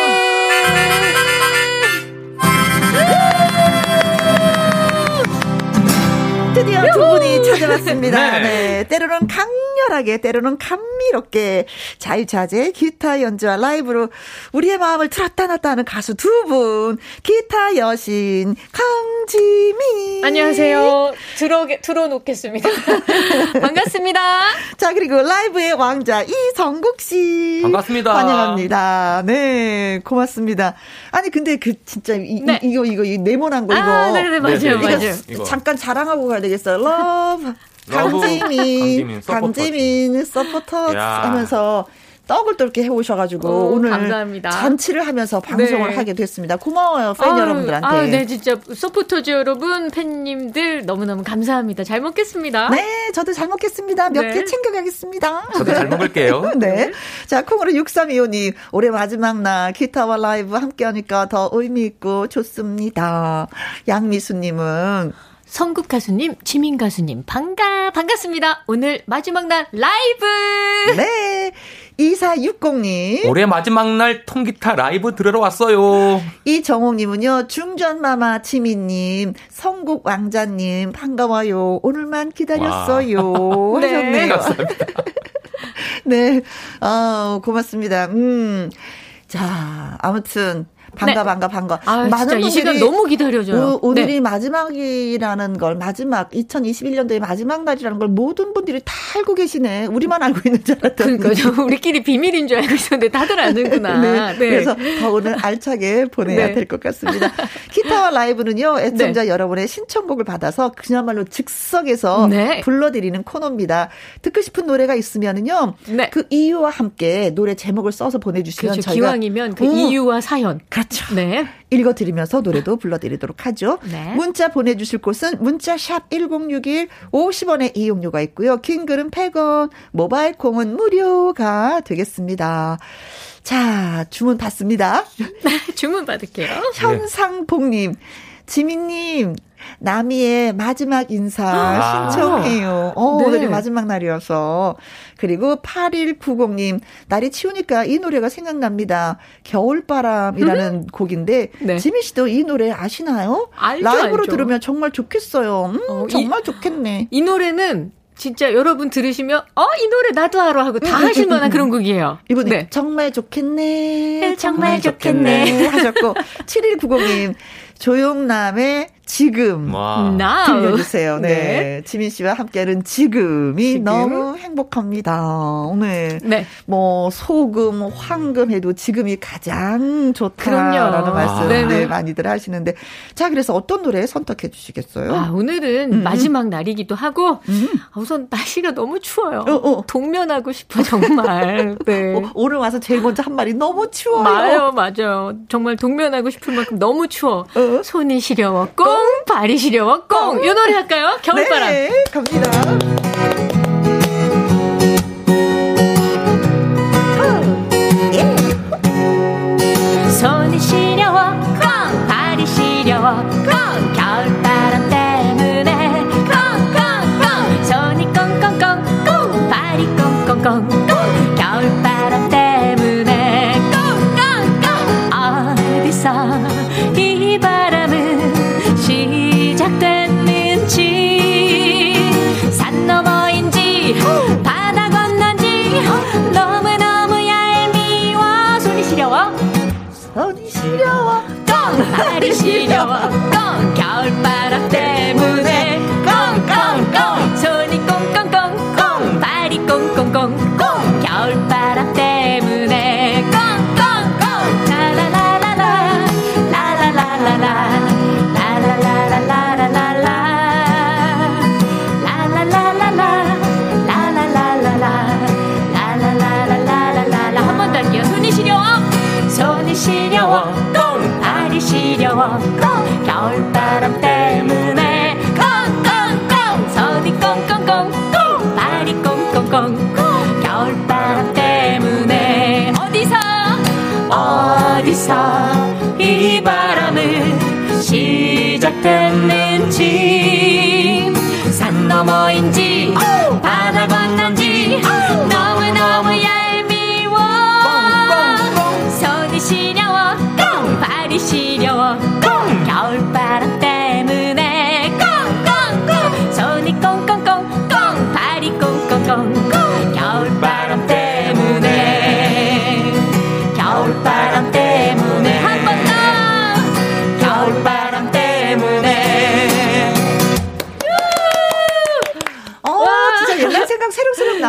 찾아왔습니다. 네. 네. 때로는 강렬하게, 때로는 감미롭게 자유자재 기타 연주와 라이브로 우리의 마음을 들었다 놨다 하는 가수 두 분. 기타 여신 강지미. 안녕하세요. 들어, 들어놓겠습니다. 반갑습니다. 자, 그리고 라이브의 왕자 이성국 씨. 반갑습니다. 환영합니다. 네, 고맙습니다. 아니, 근데 그 진짜 이, 네. 이, 거 이거, 이 네모난 거, 이거. 아, 네네, 맞아요, 네, 네. 맞아요. 이거 잠깐 자랑하고 가야 되겠어요. love. 강지민, 강지민, 서포터 하면서 떡을 또 이렇게 해오셔가지고 오, 오늘 감사합니다. 잔치를 하면서 방송을 네. 하게 됐습니다. 고마워요 팬 아유, 여러분들한테. 아, 네 진짜 서포터즈 여러분 팬님들 너무너무 감사합니다. 잘 먹겠습니다. 네 저도 잘 먹겠습니다. 몇개 네. 챙겨가겠습니다. 저도 잘 먹을게요. 네. 자 콩으로 6325님 올해 마지막 날 기타와 라이브 함께하니까 더 의미 있고 좋습니다. 양미수님은 성국 가수님, 지민 가수님, 반가, 반갑습니다. 오늘 마지막 날 라이브! 네. 2460님. 올해 마지막 날 통기타 라이브 들으러 왔어요. 이정옥님은요, 중전마마 지민님, 성국 왕자님, 반가워요. 오늘만 기다렸어요. 네. 하셨네요. 감사합니다. 네. 어, 고맙습니다. 음. 자, 아무튼. 반가 네. 반가 반가. 아, 많은 이 시간 너무 기다려져요. 오, 늘이 네. 마지막이라는 걸 마지막 2021년도의 마지막 날이라는 걸 모든 분들이 다 알고 계시네. 우리만 알고 있는 줄 알았더니. 그러니까 우리끼리 비밀인 줄 알고 있었는데 다들 아는구나. 네. 네. 그래서 더 오늘 알차게 보내야 네. 될것 같습니다. 기타와 라이브는요. 애청자 네. 여러분의 신청곡을 받아서 그야말로 즉석에서 네. 불러드리는 코너입니다. 듣고 싶은 노래가 있으면은요. 그 이유와 함께 노래 제목을 써서 보내주시면 그렇죠. 저희가 기왕이면 그 음, 이유와 사연. 그렇죠. 네. 읽어드리면서 노래도 불러드리도록 하죠. 네. 문자 보내주실 곳은 문자 샵 1061 50원의 이용료가 있고요. 긴 글은 100원, 모바일 콩은 무료가 되겠습니다. 자, 주문 받습니다. 주문 받을게요. 현상복님, 지민님, 나미의 마지막 인사 아. 신청해요. 어, 네. 오늘이 마지막 날이어서. 그리고 8190님, 날이 치우니까 이 노래가 생각납니다. 겨울바람이라는 음? 곡인데, 네. 지민 씨도 이 노래 아시나요? 알죠, 라이브로 알죠. 들으면 정말 좋겠어요. 음, 어, 정말 이, 좋겠네. 이 노래는 진짜 여러분 들으시면 어 이 노래 나도 알아 하고 다 음, 음, 하실 만한 그런 곡이에요. 이번에 네. 정말 좋겠네. 정말 좋겠네. 하셨고 7190님 조용남의 지금 와. 들려주세요. 네. 네. 지민 씨와 함께하는 지금이 지금? 너무 행복합니다. 오늘 네. 뭐 소금, 황금 해도 지금이 가장 좋다라는 말씀 네, 많이들 하시는데 자 그래서 어떤 노래 선택해 주시겠어요? 아, 오늘은 음. 마지막 날이기도 하고 음. 우선 날씨가 너무 추워요. 어, 어. 동면하고 싶어 정말. 네. 어, 오늘 와서 제일 먼저 한 말이 너무 추워요. 맞아요, 맞아요. 정말 동면하고 싶을 만큼 너무 추워. 어? 손이 시려워 꽁 발이 시려워 꽁. 이 노래 할까요? 겨울바람. 네, 갑니다. 꽁발이 겨울바람 때문에 꽁꽁꽁 서디 꽁꽁꽁 꽁 발이 꽁꽁꽁 꽁. 겨울바람 때문에 어디서 어디서 이 바람은 시작됐는지. 산 너머인지 바다 건넌지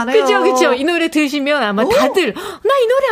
나네요. 그죠, 그죠. 이 노래 들으시면 아마 다들, 나 이 노래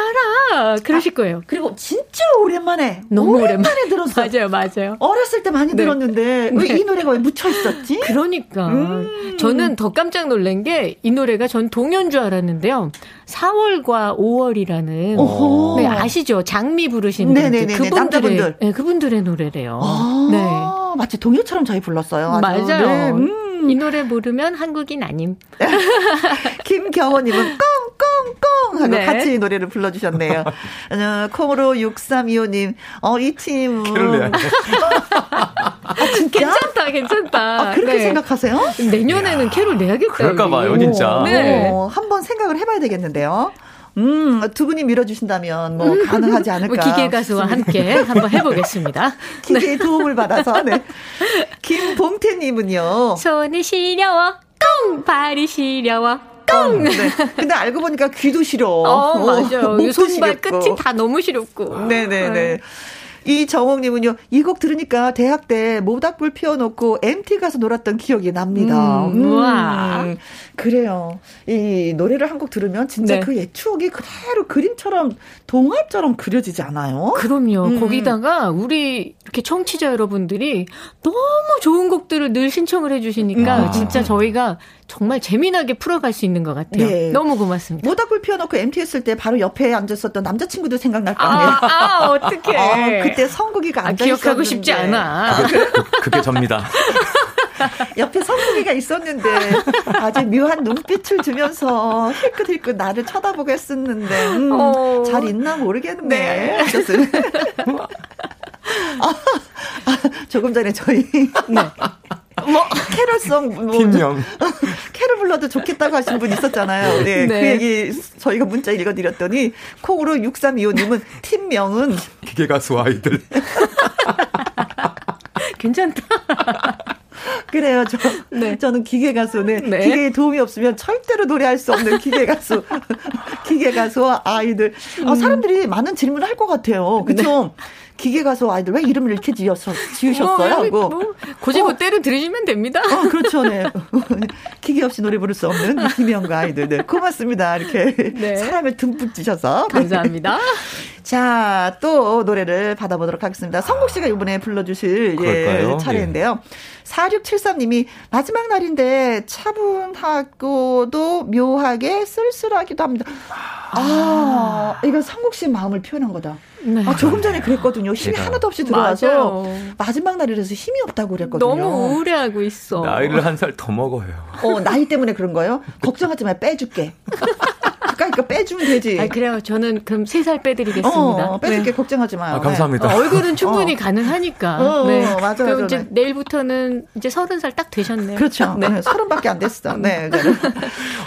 알아! 그러실 거예요. 그리고 진짜 오랜만에. 너무 오랜만에, 오랜만에 들었어요. 맞아요, 맞아요. 어렸을 때 많이 네. 들었는데, 왜 이 노래가 왜 묻혀 있었지? 그러니까. 음. 저는 더 깜짝 놀란 게, 이 노래가 전 동요인 줄 알았는데요. 4월과 5월이라는. 오호. 네, 아시죠? 장미 부르시는 네네네. 그분들의, 남자분들. 네, 그분들의 노래래요. 아, 네. 마치 동요처럼 저희 불렀어요. 아주. 맞아요. 네. 음. 이 노래 모르면 한국인 아님. 김경호님은 꽁꽁꽁 하고 네. 같이 이 노래를 불러주셨네요. 어, 콩으로 6325님, 어, 이 팀은. 아, 진짜? 괜찮다, 괜찮다. 아, 그렇게 네. 생각하세요? 내년에는. 캐롤 내야겠다. 그럴까봐요, 진짜. 네. 어, 한번 생각을 해봐야 되겠는데요. 음, 두 분이 밀어주신다면 뭐 음. 가능하지 않을까. 뭐 기계 가수와 함께 한번 해보겠습니다. 기계의 네. 도움을 받아서. 네. 김봉태님은요. 손이 시려워, 꽁! 발이 시려워, 꽁! 네. 근데 알고 보니까 귀도 시려. 어, 맞아요. 손발 끝이 다 너무 시렵고. 네네네. 네. 이 정옥님은요, 이 곡 들으니까 대학 때 모닥불 피워놓고 MT 가서 놀았던 기억이 납니다. 음, 음. 와. 그래요. 이 노래를 한 곡 들으면 진짜 네. 그옛 추억이 그대로 그림처럼 동화처럼 그려지지 않아요? 그럼요. 음. 거기다가 우리 이렇게 청취자 여러분들이 너무 좋은 곡들을 늘 신청을 해주시니까 아. 진짜 저희가 정말 재미나게 풀어갈 수 있는 것 같아요. 네. 너무 고맙습니다. 모닥불 피워놓고 MT 했을 때 바로 옆에 앉았었던 남자친구도 생각날 거 아니에요? 아, 아 어떡해. 어, 그때 성국이가 앉아 아, 기억하고 싶지 않아. 그게, 그게 접니다. 옆에 성국이가 있었는데 아주 묘한 눈빛을 주면서 힐끗힐끗 나를 쳐다보고 했었는데 음, 어. 잘 있나 모르겠네. 네. 아, 아, 조금 전에 저희 네. 뭐 캐롤송 뭐 팀명 캐롤 불러도 좋겠다고 하신 분 있었잖아요. 네, 네. 그 얘기 저희가 문자 읽어드렸더니 콩으로 6325님은 팀명은 기계 가수 아이들. 괜찮다. 그래요. 저, 네. 저는 기계 가수는 네. 기계에 도움이 없으면 절대로 노래할 수 없는 기계 가수. 기계 가수와 아이들. 아, 음. 사람들이 많은 질문을 할 것 같아요. 그쵸? 네. 기계 가수 아이들 왜 이름을 이렇게 지었어, 지으셨어요? 뭐, 하고. 뭐, 고지고대로 어. 들으시면 됩니다. 어, 그렇죠. 네. 기계 없이 노래 부를 수 없는 김영과 아이들. 네. 고맙습니다. 이렇게 네. 사랑을 듬뿍 주셔서. 감사합니다. 자, 또 노래를 받아보도록 하겠습니다. 성국 씨가 이번에 불러주실 예, 차례인데요. 예. 4673님이 마지막 날인데 차분하고도 묘하게 쓸쓸하기도 합니다. 아, 아 이건 성국 씨 마음을 표현한 거다. 네. 아, 조금 전에 그랬거든요. 힘이 하나도 없이 들어와서 맞아요. 마지막 날이라서 힘이 없다고 그랬거든요. 너무 우울해하고 있어. 나이를 한 살 더 먹어요. 어, 나이 때문에 그런 거요? 걱정하지 마, 빼줄게. 가까이니까 빼주면 되지. 아, 그래요. 저는 그럼 세살 빼드리겠습니다. 어, 빼줄게 네. 걱정하지 마요. 아, 감사합니다. 네. 어, 얼굴은 충분히 어. 가능하니까. 어, 네. 맞아, 그럼 이제 내일부터는 이제 서른 살딱 되셨네요. 그렇죠. 네. 서른밖에 안 됐어. 네.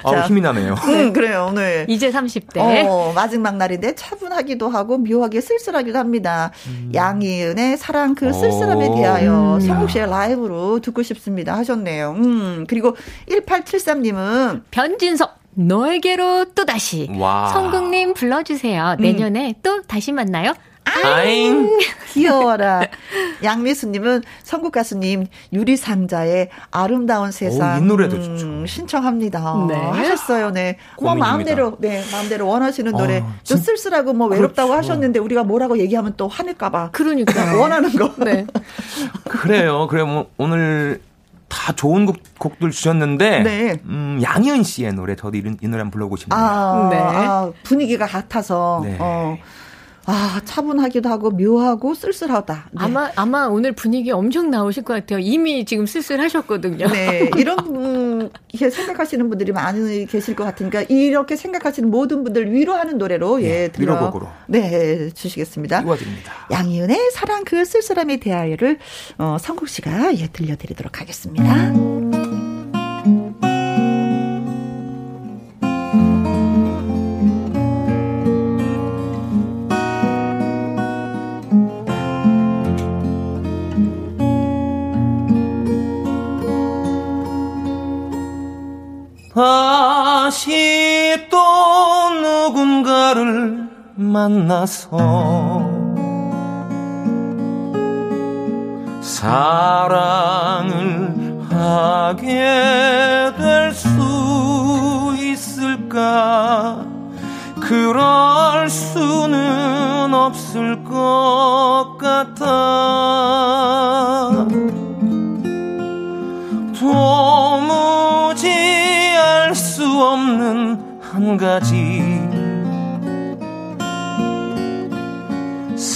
아, 힘이 나네요. 음, 그래요. 오늘 이제 30대. 어, 마지막 날인데 차분하기도 하고 묘하게 쓸쓸하기도 합니다. 음. 양희은의 사랑 그 쓸쓸함에 대하여 음. 성국 씨의 라이브로 듣고 싶습니다 하셨네요. 음. 그리고 1873님은 변진석 너에게로 또다시. 와. 성국님 불러주세요. 내년에 음. 또 다시 만나요. 아잉. 귀여워라. 양미수님은 성국 가수님 유리상자의 아름다운 세상. 오, 이 노래도 좋죠. 음, 신청합니다. 네. 하셨어요. 네. 뭐 마음대로, 네. 마음대로 원하시는 어, 노래. 어, 좀 쓸쓸하고 뭐 외롭다고 그렇죠. 하셨는데 우리가 뭐라고 얘기하면 또 화낼까봐. 그러니까. 원하는 거. 네. 그래요. 그래, 뭐, 오늘 다 좋은 곡, 곡들 주셨는데 네. 음, 양희은 씨의 노래 저도 이, 이 노래 한번 불러보고 싶네요. 아, 네. 아, 분위기가 같아서 네. 어. 아, 차분하기도 하고 묘하고 쓸쓸하다. 네. 아마 아마 오늘 분위기 엄청 나오실 것 같아요. 이미 지금 쓸쓸하셨거든요. 네, 이런 분 이렇게 생각하시는 분들이 많이 계실 것 같으니까 이렇게 생각하시는 모든 분들 위로하는 노래로 예, 네, 들어 위로곡으로 네 주시겠습니다. 이어드립니다. 양희은의 사랑 그 쓸쓸함에 대하여를 어, 성국 씨가 예 들려 드리도록 하겠습니다. 다시 또 누군가를 만나서 사랑을 하게 될 수 있을까? 그럴 수는 없을 것 같아. 수 없는 한 가지.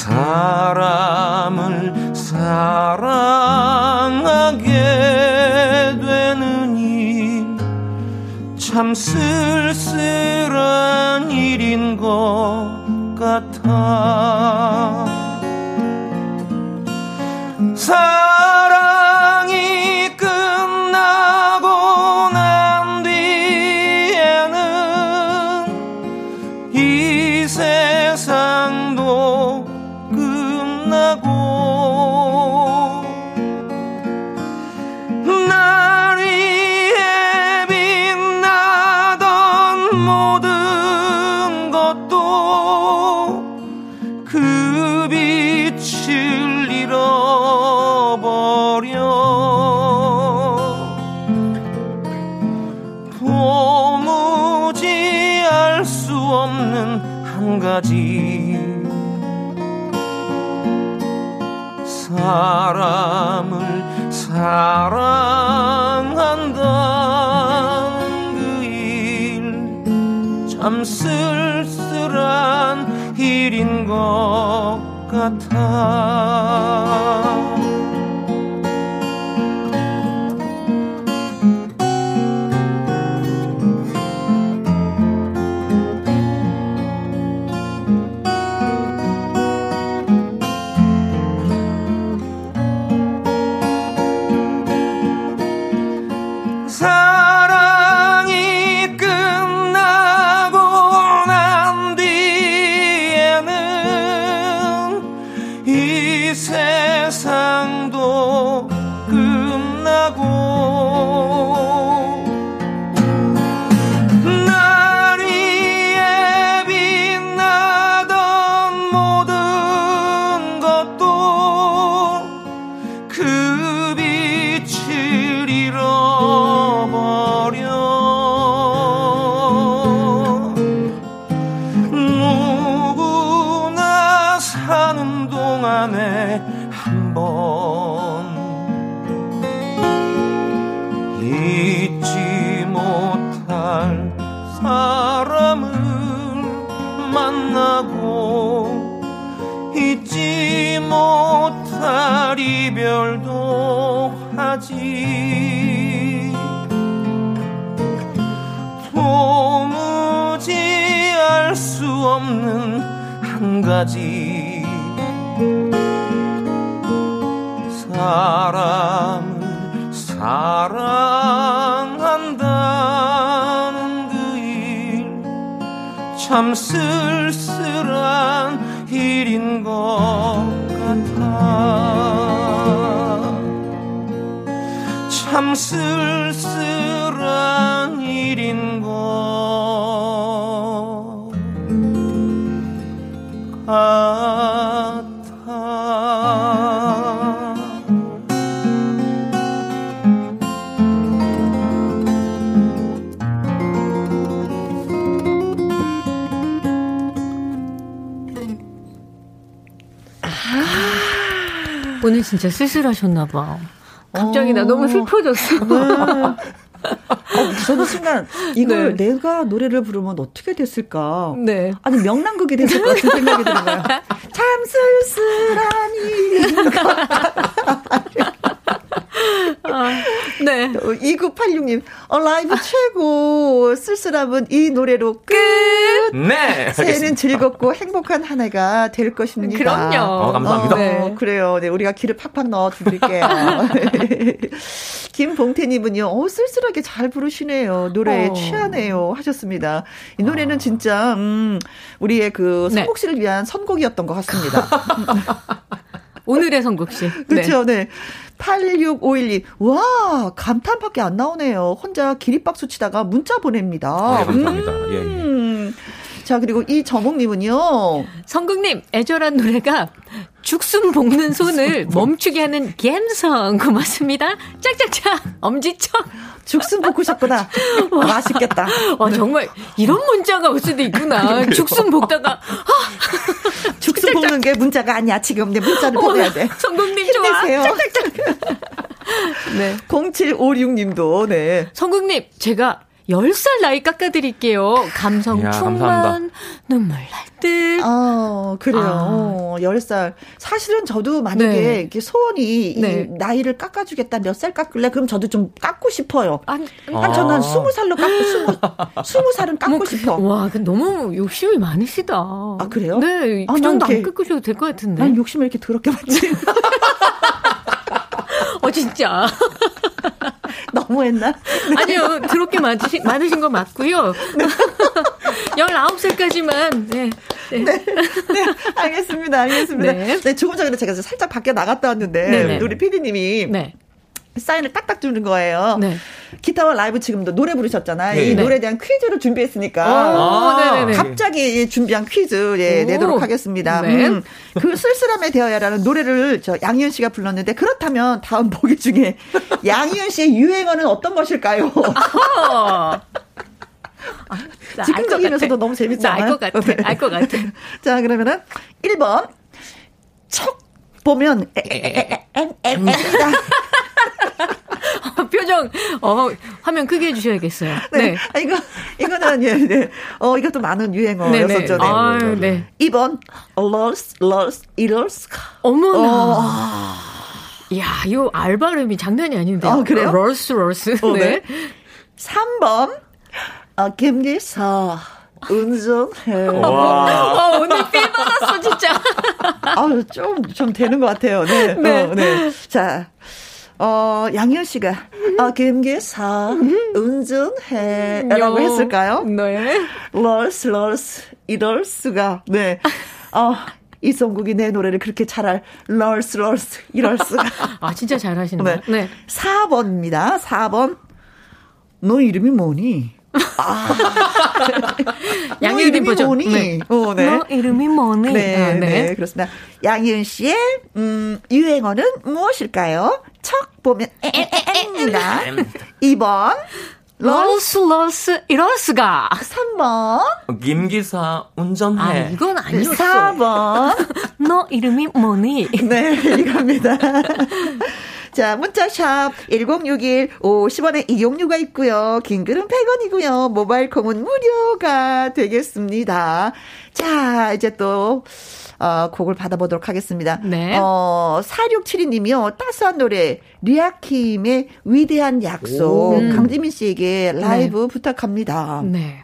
사람을 사랑하게 되는 일참 쓸쓸한 일인 것 같아. 사랑 사람을 사랑한다는 그 일 참 쓸쓸한 일인 것 같아 쓸쓸한 일인 것 같아. 참 쓸쓸한 오늘 진짜 쓸쓸하셨나 봐. 갑자기 나 너무 슬퍼졌어. 어, 저는 순간 이걸 내가 노래를 부르면 어떻게 됐을까? 네. 아니 명랑극이 됐을 것 같은 생각이 드는 거예요. 참 쓸쓸한 일인가. 아, 네. 2986님, 어, 라이브 최고. 쓸쓸함은 이 노래로 끝. 네. 새해는 즐겁고 행복한 한 해가 될 것입니다. 그럼요. 어, 감사합니다. 어, 네. 그래요. 네, 우리가 기를 팍팍 넣어 드릴게요. 김봉태님은요, 어, 쓸쓸하게 잘 부르시네요. 노래에 어. 취하네요. 하셨습니다. 이 노래는 진짜, 음, 우리의 그 네. 선곡 씨를 위한 선곡이었던 것 같습니다. 오늘의 선곡 씨. 그렇죠, 네. 86512. 와, 감탄밖에 안 나오네요. 혼자 기립박수 치다가 문자 보냅니다. 네, 감사합니다. 예, 예. 음. 자, 그리고 이 정옥님은요. 성국님, 애절한 노래가 죽순 볶는 손을 멈추게 하는 갬성 고맙습니다. 짝짝짝, 엄지척. 죽순 볶으셨구나. 맛있겠다. 와, 정말 이런 문자가 올 수도 있구나. 죽순 볶다가. 아, 죽순 볶는 게 문자가 아니야. 지금 내 문자를 보내야 돼. 성국님 힘내세요. 네. 0756님도, 네. 성국님, 제가 10살 나이 깎아드릴게요. 감성 야, 충만, 감사합니다. 눈물 날 듯. 어, 그래요. 아. 어, 10살. 사실은 저도 만약에 네. 이렇게 소원이 네. 나이를 깎아주겠다, 몇 살 깎을래? 그럼 저도 좀 깎고 싶어요. 한, 한 저는 한 20살로 깎고, 20, 20살은 깎고 뭐, 싶어. 와, 너무 욕심이 많으시다. 아, 그래요? 네, 그 아, 정도 안 깎으셔도 될 것 같은데. 난 욕심을 이렇게 더럽게 받지. 어, 진짜. 너무 했나? 네. 아니요, 더럽게 많으신, 많으신 거 맞고요. 19살까지만, 네. 네. 네. 네. 알겠습니다. 알겠습니다. 네. 네. 조금 전에 제가 살짝 밖에 나갔다 왔는데, 네네. 우리 피디님이. 네. 사인을 딱딱 주는 거예요. 네. 기타와 라이브 지금도 노래 부르셨잖아요. 네. 이 노래에 대한 퀴즈를 준비했으니까 아, 갑자기 준비한 퀴즈 예, 내도록 하겠습니다. 네. 음, 그 쓸쓸함에 되어야라는 노래를 저 양희은 씨가 불렀는데 그렇다면 다음 보기 중에 양희은 씨의 유행어는 어떤 것일까요? 아, 즉흥적이면서도 너무 재밌잖아요. 알것 같아. 네. 알것 같아. 자, 그러면은 1번 척 보면 엠엠엠 표정, 어, 화면 크게 해주셔야겠어요. 네. 네. 아, 이거, 이거는, 예, 네. 어, 이것도 많은 유행어였었죠. 네. 아, 네. 2번, 러스, 러스, 이럴스. 어머나. 어. 이야, 이거 알 발음이 장난이 아닌데. 아, 그래요? 럴스, 럴스. 어, 네. 3번, 어, 김기사. 운전해. 와. 어, 오늘 필 받았어, 진짜. 아, 좀, 좀 되는 것 같아요. 네. 네. 어, 네. 자, 어, 양현 씨가, 아, 김기사, 운전해. 라고 했을까요? 네. 럴스, 럴스, 이럴 수가. 네. 어, 이성국이 내 노래를 그렇게 잘할 럴스, 럴스, 이럴 수가. 아, 진짜 잘하시네요. 네. 네. 4번입니다. 4번. 너 이름이 뭐니? 아. 양희은 버전. 뭐니? 네. 어, 네. 너 이름이 뭐니? 네, 아, 네. 네. 그렇습니다. 양희은 씨의, 음, 유행어는 무엇일까요? 척 보면, 에에에입니다. 2번. 럴스, 럴스, 이럴스가. 3번. 김기사, 운전해. 아, 이건 아니었어. 4번. 너 이름이 뭐니? 네, 이겁니다. 자, 문자샵 1061 50원의 이용료가 있고요. 긴 글은 100원이고요. 모바일 콩은 무료가 되겠습니다. 자, 이제 또 어, 곡을 받아보도록 하겠습니다. 네. 어, 4672님이요. 따스한 노래, 리아킴의 위대한 약속. 오. 강지민 씨에게 라이브 네. 부탁합니다. 네.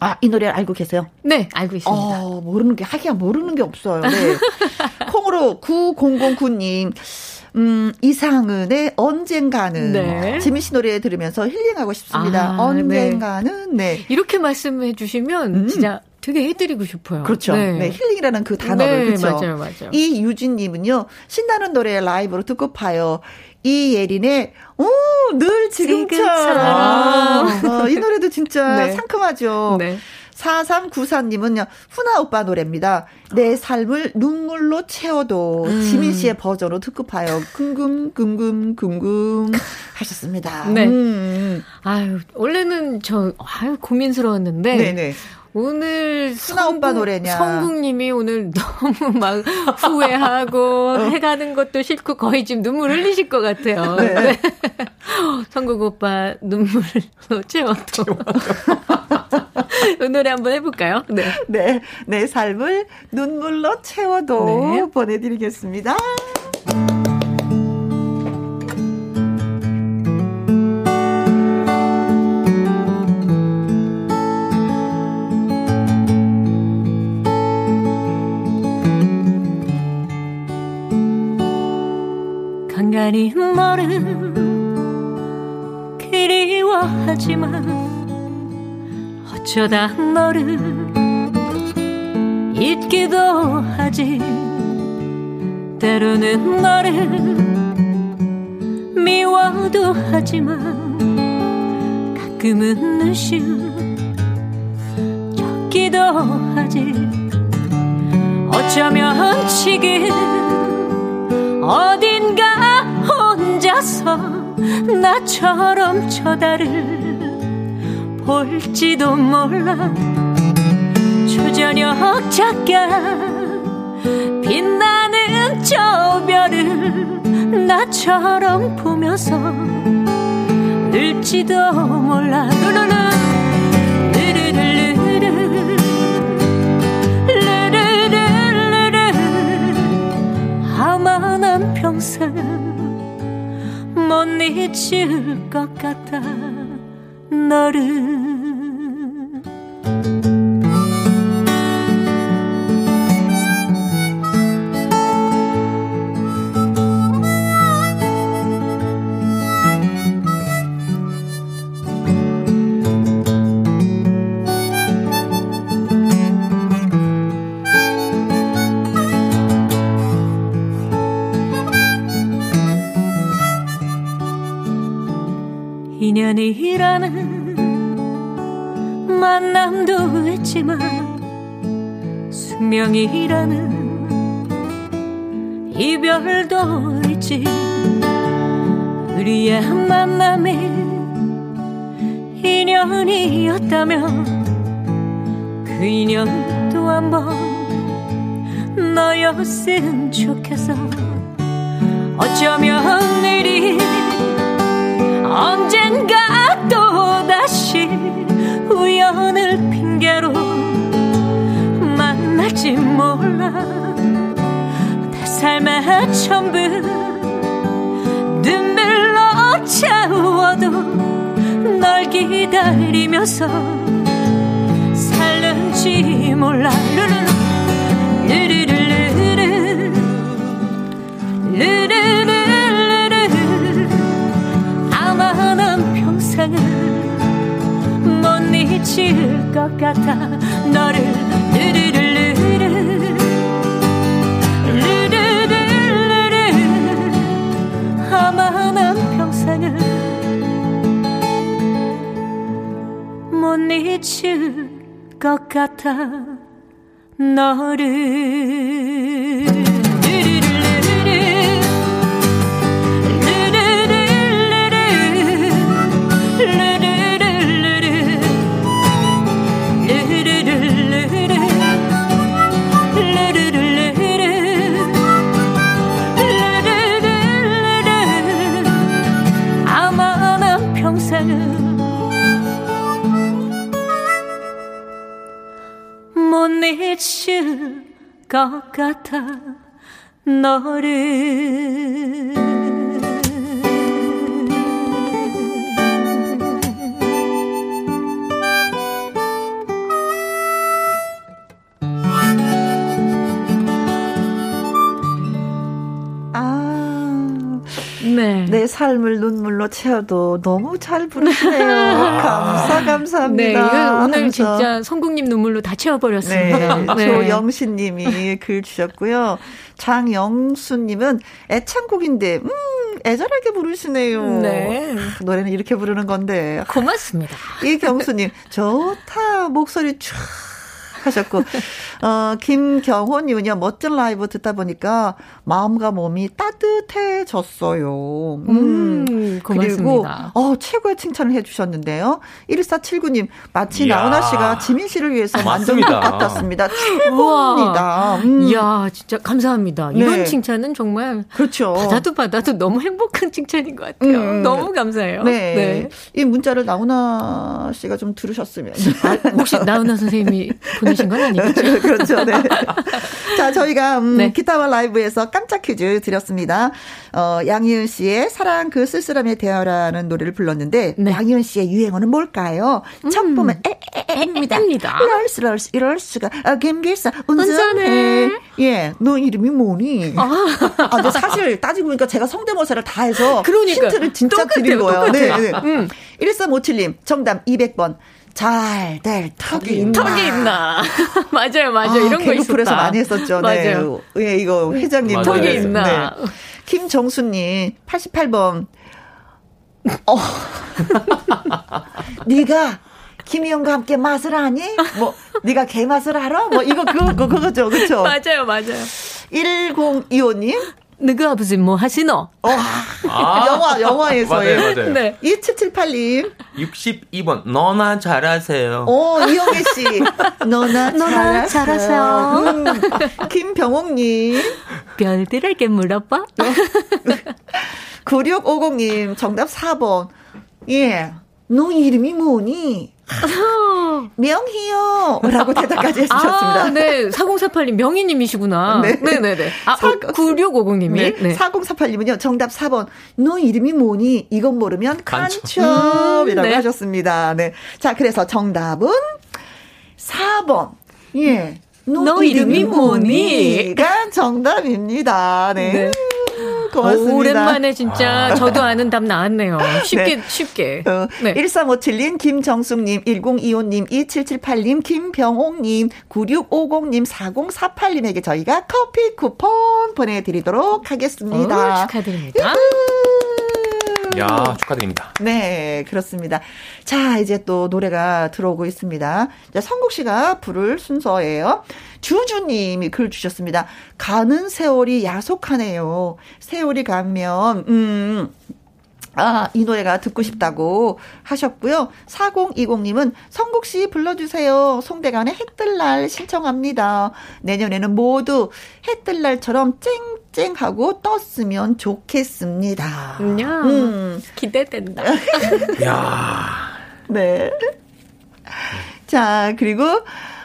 아, 이 노래 알고 계세요? 네, 알고 있습니다. 어, 모르는 게, 하기야 모르는 게 없어요. 네. 콩으로 9009님. 음, 이상은의 언젠가는. 네. 지민 씨 노래 들으면서 힐링하고 싶습니다. 아, 언젠가는, 네. 네. 이렇게 말씀해 주시면 음. 진짜 되게 해드리고 싶어요. 그렇죠. 네. 네 힐링이라는 그 단어를. 네, 그렇죠. 맞아요, 맞아요. 이 유진님은요, 신나는 노래 라이브로 듣고 파요. 이예린의, 오, 늘 지금처럼. 지금처럼. 어, 이 노래도 진짜 네. 상큼하죠. 네. 4394님은요, 훈아 오빠 노래입니다. 내 삶을 눈물로 채워도 음. 지민 씨의 버전으로 듣고 파요. 궁금, 궁금, 궁금 하셨습니다. 네. 음. 아유, 원래는 저, 아유, 고민스러웠는데. 네네. 오늘 순아 오빠 노래냐. 성국님이 오늘 너무 막 후회하고 어. 해가는 것도 싫고 거의 지금 눈물 흘리실 것 같아요. 네. 네. 성국 오빠 눈물로 채워도. 이 노래 한번 해볼까요? 네. 네. 내 삶을 눈물로 채워도 네. 보내드리겠습니다. 간간히 너를 그리워하지만 어쩌다 너를 잊기도 하지. 때로는 너를 미워도 하지만 가끔은 눈시울 적기도 하지. 어쩌면 지금 어딘가 혼자서 나처럼 저다를 볼지도 몰라. 초저녁 작가 빛나는 저 별을 나처럼 보면서 울지도 몰라. 루루루 평생 못 잊을 것 같아 너를 숙명이라는 이별도 있지. 우리의 만남이 인연이었다면 그 인연도 한번 너였으면 좋겠어. 어쩌면 내리 언젠가 내 삶의 전부 눈물로 채워도 널 기다리면서 살는지 몰라. 르르르르르르 르르르. 세상을 못 잊을 것 같아. 너를 잊을 것 같아 너를 것 같아 너를 네. 내 삶을 눈물로 채워도 너무 잘 부르시네요. 감사, 감사합니다. 네, 오늘 진짜 성국님 눈물로 다 채워버렸습니다. 네, 네. 조영신 님이 글 주셨고요. 장영수님은 애창곡인데, 음, 애절하게 부르시네요. 네. 아, 노래는 이렇게 부르는 건데. 고맙습니다. 이경수님, 좋다. 목소리 쫙. 하셨고, 어, 김경호님은요, 멋진 라이브 듣다 보니까 마음과 몸이 따뜻해졌어요. 음, 음 고맙습니다. 그리고, 어, 최고의 칭찬을 해주셨는데요. 1479님, 마치 이야. 나훈아 씨가 지민 씨를 위해서 만든 것 같았습니다. 최고입니다. 음. 이야, 진짜 감사합니다. 이런 네. 칭찬은 정말. 그렇죠. 받아도 받아도 너무 행복한 칭찬인 것 같아요. 음. 너무 감사해요. 네. 네. 이 문자를 나훈아 씨가 좀 들으셨으면. 아, 혹시 나훈아 선생님이 보내신 건 아니겠죠? 그렇죠. 네. 자, 저희가 음, 네. 기타와 라이브에서 깜짝 퀴즈 드렸습니다. 어, 양희은 씨의 사랑 그 쓸쓸함에 대하라는 노래를 불렀는데 네. 양희은 씨의 유행어는 뭘까요? 음. 첫 보면 에에에입니다. 이럴 수 이럴 수가 아, 김길사 운전해. 예, 너 이름이 뭐니? 아, 아 사실 따지고 보니까 제가 성대모사를 다 해서 그러니까. 힌트를 진짜 똑같아요, 드린 거예요. 똑같아요. 네, 네. 음. 1357님 정답 200번. 잘 될 턱이 있나. 턱이 있나. 맞아요, 맞아요. 아, 이런 거 있었다. 많이 했었죠. 네. 맞아요. 네. 예, 이거 회장님. 맞아요. 턱이 있나. 네. 김정수님, 88번. 어. 네가 김희영과 함께 맛을 아니? 뭐 네가 개 맛을 알아? 뭐 이거 그거 그거죠, 그렇죠? 맞아요, 맞아요. 1025님 너그 아버지 뭐 하시노? 어, 아, 영화, 영화에서의. 맞아요, 맞아요. 네. 2778님. 62번, 너나 잘하세요. 어, 이영애 씨. 너나, 너나 잘하세요. 음. 김병옥님. 별들에게 물어봐. 9650님, 정답 4번. 예. 너 이름이 뭐니? 명희요. 라고 대답까지 해주셨습니다. 아, 네. 4048님, 명희님이시구나. 네. 네네네. 아, 9650님이. 네. 네. 4048님은요, 정답 4번. 너 이름이 뭐니? 이건 모르면 간첩이라고 음, 네. 하셨습니다. 네. 자, 그래서 정답은 4번. 예. 너, 너 이름이, 이름이 뭐니?가 정답입니다. 네. 네. 고맙습니다. 오랜만에 진짜 아. 저도 아는 답 나왔네요. 쉽게, 네. 쉽게. 어, 네. 1357님, 김정숙님, 1025님, 2778님, 김병옥님, 9650님, 4048님에게 저희가 커피 쿠폰 보내드리도록 하겠습니다. 오, 축하드립니다. 야, 축하드립니다. 네, 그렇습니다. 자, 이제 또 노래가 들어오고 있습니다. 자, 성국 씨가 부를 순서예요. 주주님이 글 주셨습니다. 가는 세월이 야속하네요. 세월이 가면, 음, 아, 이 노래가 듣고 싶다고 하셨고요. 4020님은 성국 씨 불러주세요. 송대관의 해뜰날 신청합니다. 내년에는 모두 해뜰날처럼 쨍쨍하고 떴으면 좋겠습니다. 야, 음. 기대된다. 야. 네. 자, 그리고,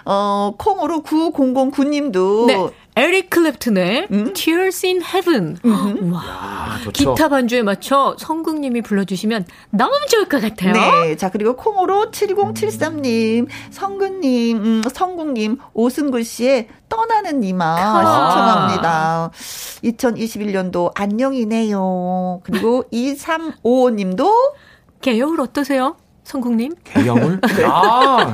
어, 콩으로 9009님도. 네. 에릭 클랩튼의 음? Tears in Heaven. 음. 와, 야, 기타 반주에 맞춰 성국님이 불러주시면 너무 좋을 것 같아요. 네. 자, 그리고 콩으로 7073님, 성국님, 음, 성국님, 오승구 씨의 떠나는 이마 신청합니다. 2021년도 안녕이네요. 그리고 2355님도 개여울 어떠세요? 성국님? 개여울? 네. 아.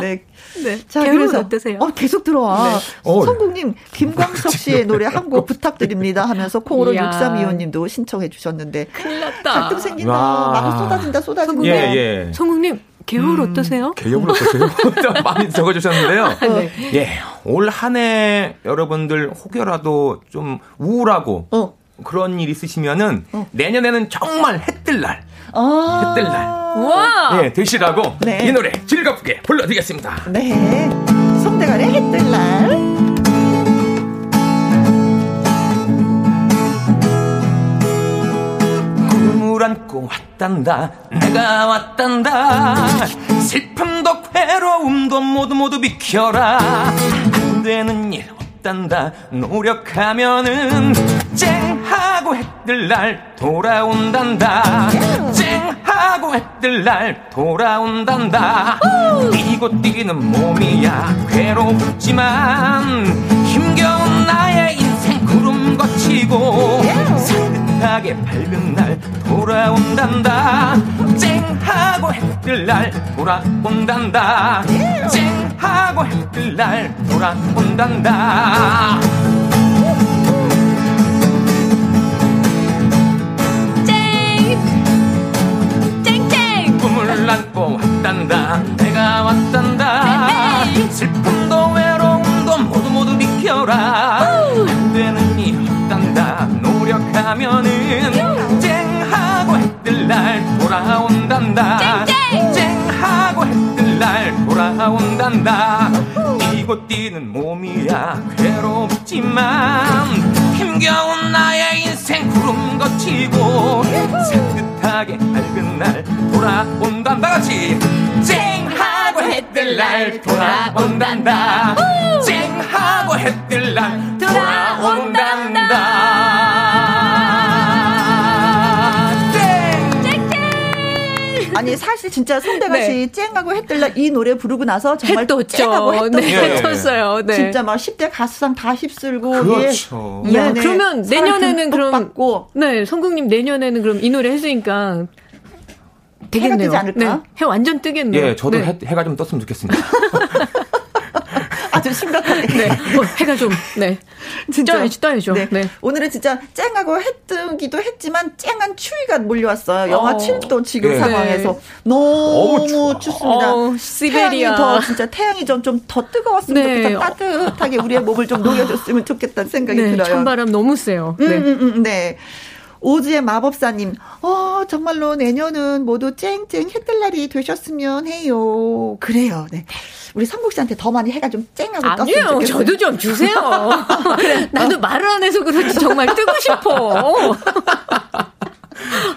네. 네. 자, 그래서 어떠세요? 어, 계속 들어와. 네. 어, 성국님, 김광석 씨의 노래 한 곡 부탁드립니다 하면서 콩으로 6325님도 신청해 주셨는데. 큰일 났다. 갈등 생긴다. 막 쏟아진다, 쏟아진다. 예, 예. 성국님, 개울 음, 어떠세요? 개울 어떠세요? 많이 적어주셨는데요. 아, 네. 예, 올 한 해 여러분들 혹여라도 좀 우울하고 어. 그런 일 있으시면은 어. 내년에는 정말 해뜰 날. 아~ 해뜰 날. 와! 네, 되시라고 네. 이 노래 즐겁게 불러드리겠습니다. 네. 송대관의 해뜰 날. 꿈을 안고 왔단다 내가 왔단다 슬픔도 괴로움도 모두 모두 비켜라 안 되는 일 없단다. 노력하면은 쨍하고 해뜰 날 돌아온단다. 쨍하고 해뜰 날 돌아온단다. 뛰고 뛰는 몸이야. 괴롭지만 힘겨운 나의 인생 구름 거치고 산뜻하게 밝은 날 돌아온단다. 쨍하고 해뜰 날 돌아온단다. 쨍하고 해뜰 날 돌아온단다. 꿈을 안고 왔단다. 내가 왔단다. 슬픔도 외로움도 모두 모두 비켜라. 안 되는 하면은 쨍하고 해뜰 날 돌아온단다. 쨍하고 해뜰 날 돌아온단다. 뛰고 뛰는 몸이야 괴롭지만 힘겨운 나의 인생 구름 거치고 산뜻하게 밝은 날 돌아온단다 같이 쨍하고 해뜰 날 돌아온단다. 쨍하고 해뜰 날 돌아온단다 아니 사실 진짜 송대가 네. 씨 쨍하고 해뜰라 이 노래 부르고 나서 정말 쨍하고 했던 네, 했었어요. 네. 진짜 막 10대 가수상 다 휩쓸고 그렇죠. 예. 야, 네, 그러면 내년에는 그럼 받고. 네, 성국님 내년에는 그럼 이 노래 했으니까 되겠네요. 해가 뜨지 않을까? 네, 해 완전 뜨겠네요. 예, 저도 네. 해, 해가 좀 떴으면 좋겠습니다. 아주 심각하게. 네. 뭐 해가 좀, 네. 진짜. 떠야죠, 떠야죠. 네. 네. 오늘은 진짜 쨍하고 해 뜨기도 했지만 쨍한 추위가 몰려왔어요. 영하 어. 7도 지금 네. 상황에서. 너무, 너무 춥습니다. 어, 시베리아. 더, 진짜 태양이 좀 좀 더 뜨거웠으면 네. 좋겠다. 따뜻하게 우리의 몸을 좀 녹여줬으면 좋겠다는 생각이 네, 들어요. 찬바람 너무 세요. 네. 음, 음, 음, 네. 오즈의 마법사님, 어, 정말로 내년은 모두 쨍쨍 해뜰 날이 되셨으면 해요. 그래요, 네. 우리 성국 씨한테 더 많이 해가 좀 쨍하고 아니에요. 떴으면 좋겠어요. 저도 좀 주세요. 그래. 나도 말을 안 해서 그렇지 정말 뜨고 싶어.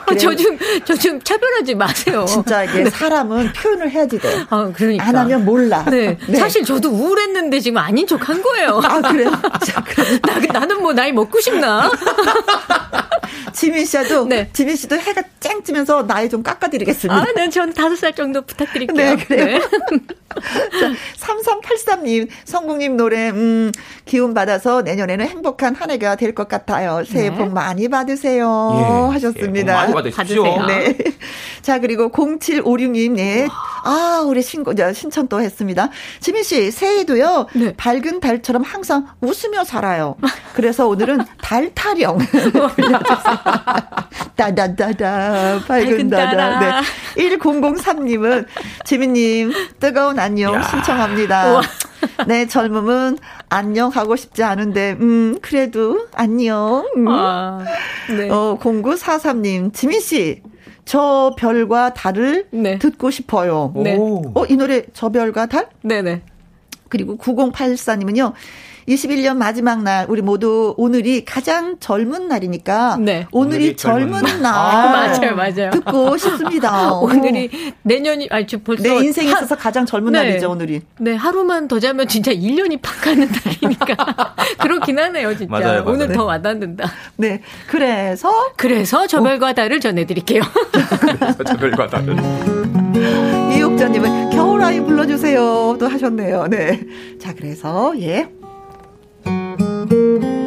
아, 저좀 저 좀 차별하지 마세요. 진짜 이게 네. 사람은 표현을 해야지 돼. 아, 그러니까. 안 하면 몰라. 네. 네. 사실 저도 우울했는데 지금 아닌 척 한 거예요. 아, 그래요? 자, 그럼. 나, 나는 뭐 나이 먹고 싶나? 지민 씨도 네. 지민 씨도 해가 쨍 뜨면서 나이 좀 깎아드리겠습니다. 아, 네, 전 다섯 살 정도 부탁드릴게요. 네, 그래요. 네. 자, 3383님, 성국님 노래, 음, 기운 받아서 내년에는 행복한 한 해가 될 것 같아요. 새해 네. 복 많이 받으세요. 예, 하셨습니다. 예, 많이 받으십시오. 네. 자, 그리고 0756님, 네. 아, 우리 신고, 신청 또 했습니다. 지민 씨, 새해도요, 네. 밝은 달처럼 항상 웃으며 살아요. 그래서 오늘은 달 타령. 따다다다, 밝은 다다. 네. 1003님은, 지민님, 뜨거운 안녕 신청합니다. 네, 젊음은 안녕 하고 싶지 않은데, 음, 그래도 안녕. 음. 아, 네. 어, 0943님, 지민씨, 저 별과 달을 네. 듣고 싶어요. 네. 어, 이 노래 저 별과 달? 네네. 그리고 9084님은요. 21년 마지막 날 우리 모두 오늘이 가장 젊은 날이니까 네. 오늘이, 오늘이 젊은, 젊은 날 아, 맞아요 맞아요 듣고 싶습니다. 오늘이 내년이 아니 저 벌써 내 인생에 하, 있어서 가장 젊은 네. 날이죠 오늘이. 네 하루만 더 자면 진짜 1년이 팍 가는 날이니까 그렇긴 하네요 진짜 맞아요, 맞아요. 오늘 네. 더 와닿는다. 네 그래서 그래서 저별과 달을 전해드릴게요. 그래서 저별과 달을. 이옥자님은 겨울아이 불러주세요 또 하셨네요. 네. 자 그래서 예. 해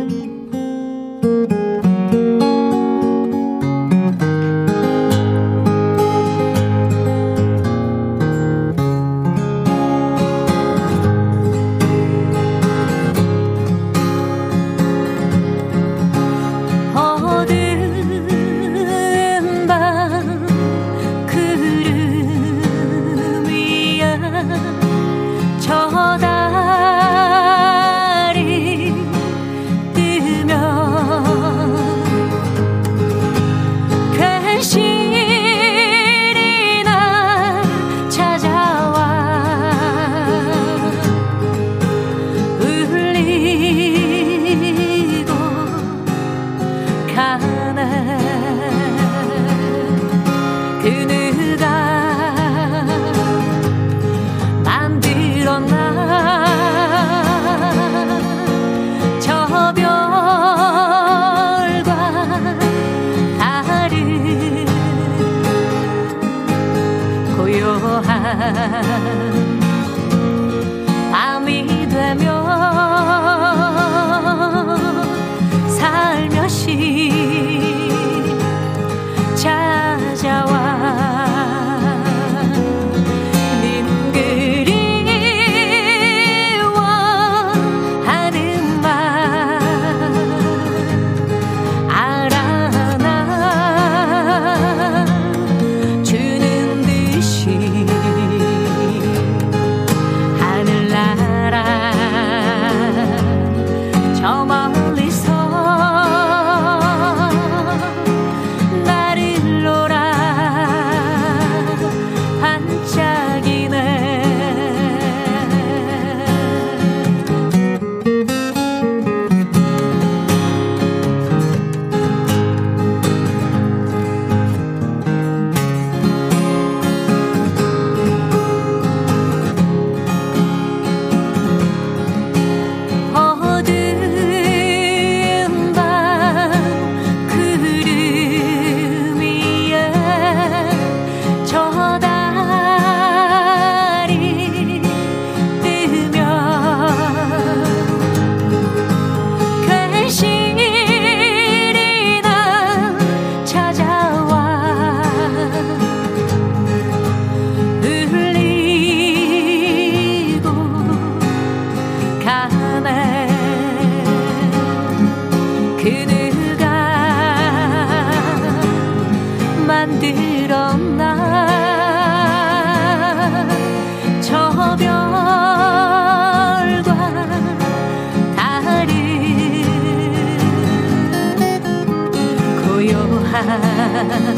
time.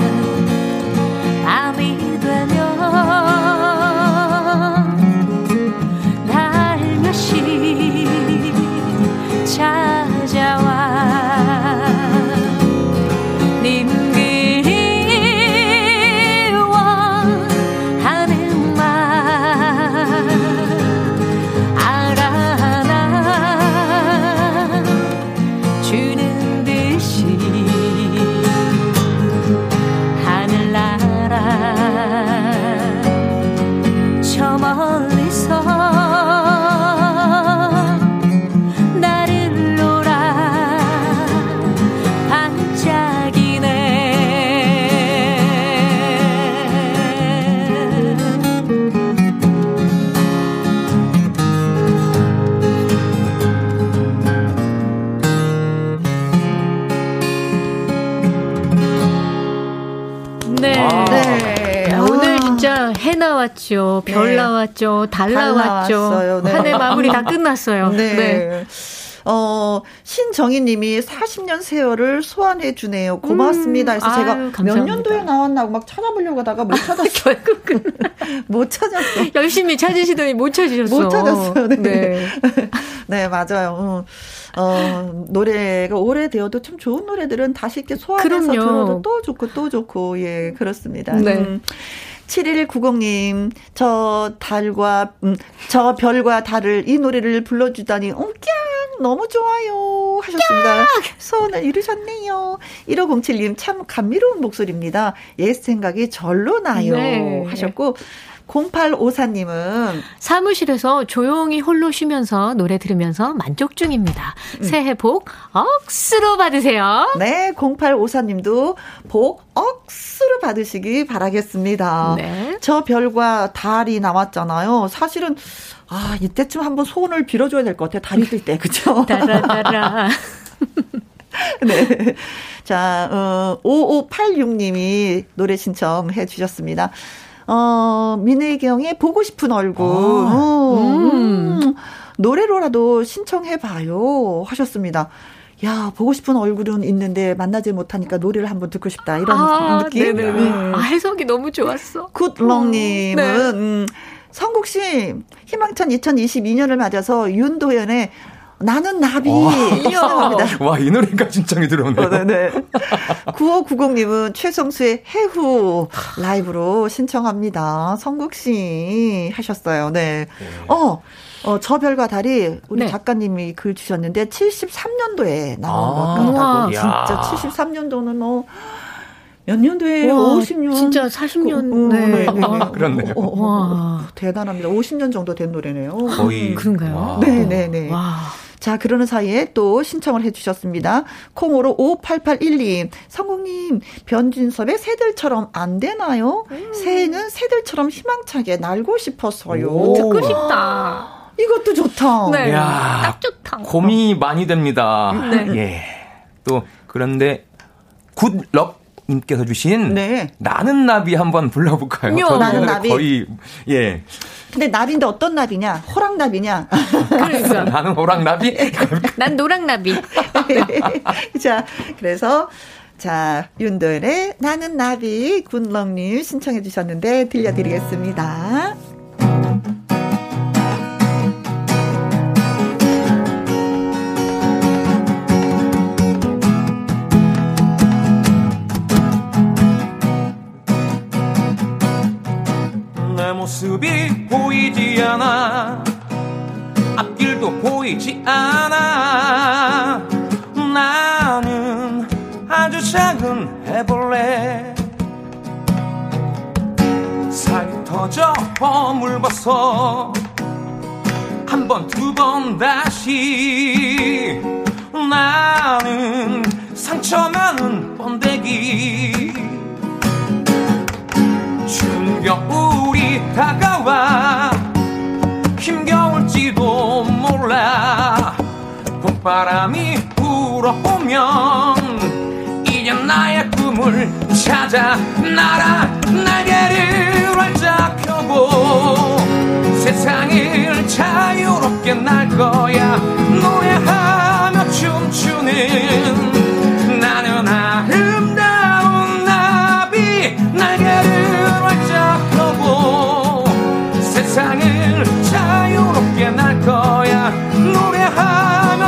나왔죠. 달, 달 나왔죠. 네. 한해 마무리 다 끝났어요. 네. 네. 어, 신정희 님이 40년 세월을 소환해 주네요. 고맙습니다. 그래서 음, 제가 아유, 몇 년도에 나왔나고 막 찾아보려고 하다가 못 찾았어요. 못 찾았어. 열심히 찾으시더니 못 찾으셨어. 못 찾았어요. 네. 네, 네 맞아요. 어, 노래가 오래되어도 참 좋은 노래들은 다시 이렇게 소환해서 그럼요. 들어도 또 좋고 또 좋고, 예, 그렇습니다. 네. 음. 7190님, 저 달과, 음, 저 별과 달을 이 노래를 불러주다니, 옹깍! 너무 좋아요. 하셨습니다. 소원을 이루셨네요. 1507님, 참 감미로운 목소리입니다. 옛 생각이 절로 나요. 네. 하셨고, 0854님은 사무실에서 조용히 홀로 쉬면서 노래 들으면서 만족 중입니다. 음. 새해 복 억수로 받으세요. 네, 0854님도 복 억수로 받으시기 바라겠습니다. 네. 저 별과 달이 나왔잖아요. 사실은 아, 이때쯤 한번 소원을 빌어줘야 될 것 같아요. 달이 뜰 때, 그쵸? 따라따라. 네. 자, 어, 5586님이 노래 신청해 주셨습니다. 어, 민혜경의 보고 싶은 얼굴. 아, 어, 음. 음. 노래로라도 신청해봐요. 하셨습니다. 야, 보고 싶은 얼굴은 있는데 만나지 못하니까 노래를 한번 듣고 싶다. 이런 아, 느낌. 네네. 아, 해석이 너무 좋았어. 굿롱님은, 네. 음, 성국 씨, 희망찬 2022년을 맞아서 윤도현의 나는 나비. 어. 와, 이 노래가 신청이 들어오네요. 어, 네네. 9590님은 최성수의 해후 라이브로 신청합니다. 성국씨 하셨어요. 네. 네. 어, 어, 저 별과 달이 우리 네. 작가님이 글 주셨는데 73년도에 나온 아, 것 같다고. 진짜 73년도는 뭐, 몇 년도에 50년. 진짜 40년. 그, 네. 네, 네. 아, 그렇네요. 어, 어, 와. 대단합니다. 50년 정도 된 노래네요. 거의. 음, 그런가요? 네네네. 네, 와. 자, 그러는 사이에 또 신청을 해주셨습니다. 콩으로 5881님, 성국님, 변진섭의 새들처럼 안 되나요? 음. 새해는 새들처럼 희망차게 날고 싶어서요. 오. 듣고 싶다. 이것도 좋다. 네. 야, 딱 좋다. 고민이 많이 됩니다. 네. 예. 또, 그런데, 굿럭 님께서 주신 네. 나는 나비 한번 불러볼까요? 나는 나비 거의 예. 근데 나비인데 어떤 나비냐? 호랑나비냐? 그러니까 나는 호랑나비? 난 노랑나비. 자, 그래서 자, 윤도현의 나는 나비 군렁님 신청해 주셨는데 들려드리겠습니다. 모습이 보이지 않아. 앞길도 보이지 않아. 나는 아주 작은 해벌레 살이 터져 허물벗어 한 번, 두 번 다시. 나는 상처 많은 번데기 겨울이 다가와. 힘겨울지도 몰라. 봄바람이 불어오면 이제 나의 꿈을 찾아 날아 날개를 활짝 펴고 세상을 자유롭게 날 거야. 노래하며 춤추는 나는 아름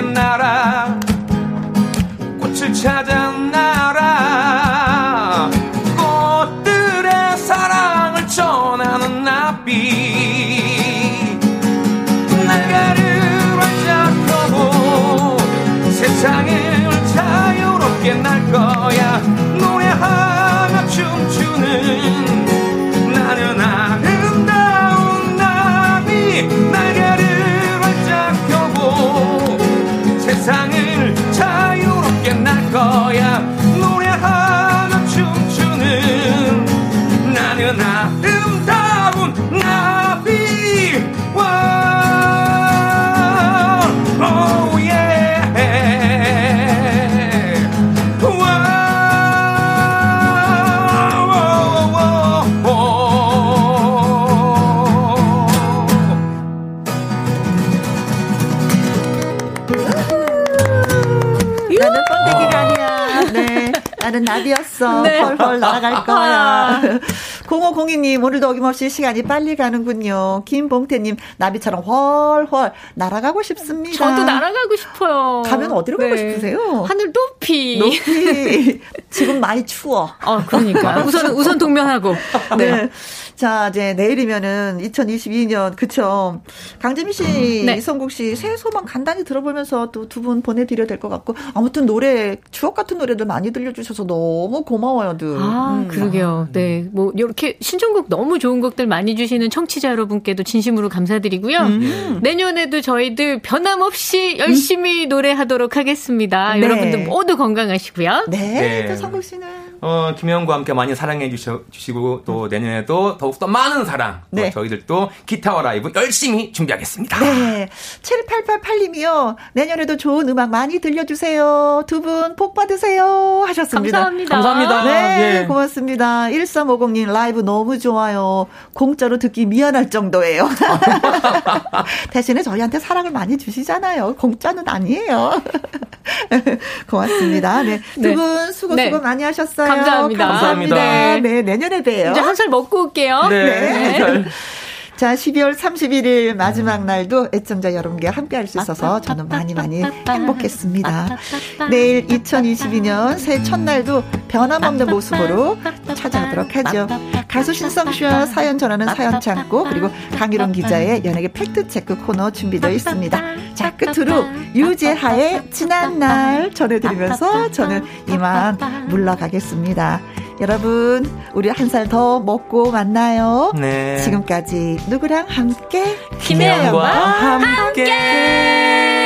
나라. 꽃을 찾아 나 나비였어. 네. 헐헐 날아갈 거야. 0502님, 오늘도 어김없이 시간이 빨리 가는군요. 김봉태님, 나비처럼 헐헐 날아가고 싶습니다. 저도 날아가고 싶어요. 가면 어디로 네. 가고 싶으세요? 하늘 높이. 높이. 지금 많이 추워. 어, 그러니까. 우선, 우선 동면하고. 네. 네. 자, 이제 내일이면은 2022년, 그쵸. 강재미 씨, 음. 네. 이성국 씨, 새해 소망 간단히 들어보면서 또 두 분 보내드려야 될 것 같고, 아무튼 노래, 추억 같은 노래들 많이 들려주셔서 너무 고마워요, 늘. 아, 음. 그러게요. 네. 뭐, 이렇게 신청곡 너무 좋은 곡들 많이 주시는 청취자 여러분께도 진심으로 감사드리고요. 음. 내년에도 저희들 변함없이 열심히 음. 노래하도록 하겠습니다. 네. 여러분들 모두 건강하시고요. 네. 네. 또 성국 씨는. 어, 김영과 함께 많이 사랑해 주셔, 주시고 또 내년에도 더욱더 많은 사랑 네. 저희들도 기타와 라이브 열심히 준비하겠습니다. 네. 7888님이요. 내년에도 좋은 음악 많이 들려주세요. 두 분 복 받으세요. 하셨습니다. 감사합니다. 감사합니다. 네, 예. 고맙습니다. 1350님 라이브 너무 좋아요. 공짜로 듣기 미안할 정도예요. 대신에 저희한테 사랑을 많이 주시잖아요. 공짜는 아니에요. 고맙습니다. 네. 두분 네. 수고 수고 네. 많이 하셨어요. 감사합니다. 감사합니다. 네, 내년에 봬요. 이제 한 살 먹고 올게요. 네. 네. 자, 12월 31일 마지막 날도 애청자 여러분께 함께 할 수 있어서 저는 많이 많이 행복했습니다. 내일 2022년 새해 첫날도 변함없는 모습으로 찾아오도록 하죠. 가수 신성 씨와 사연 전하는 사연 창고 그리고 강희롱 기자의 연예계 팩트 체크 코너 준비되어 있습니다. 자, 끝으로 유재하의 지난 날 전해드리면서 저는 이만 물러가겠습니다. 여러분, 우리 한 살 더 먹고 만나요. 네. 지금까지 누구랑 함께? 김혜영과 함께. 함께.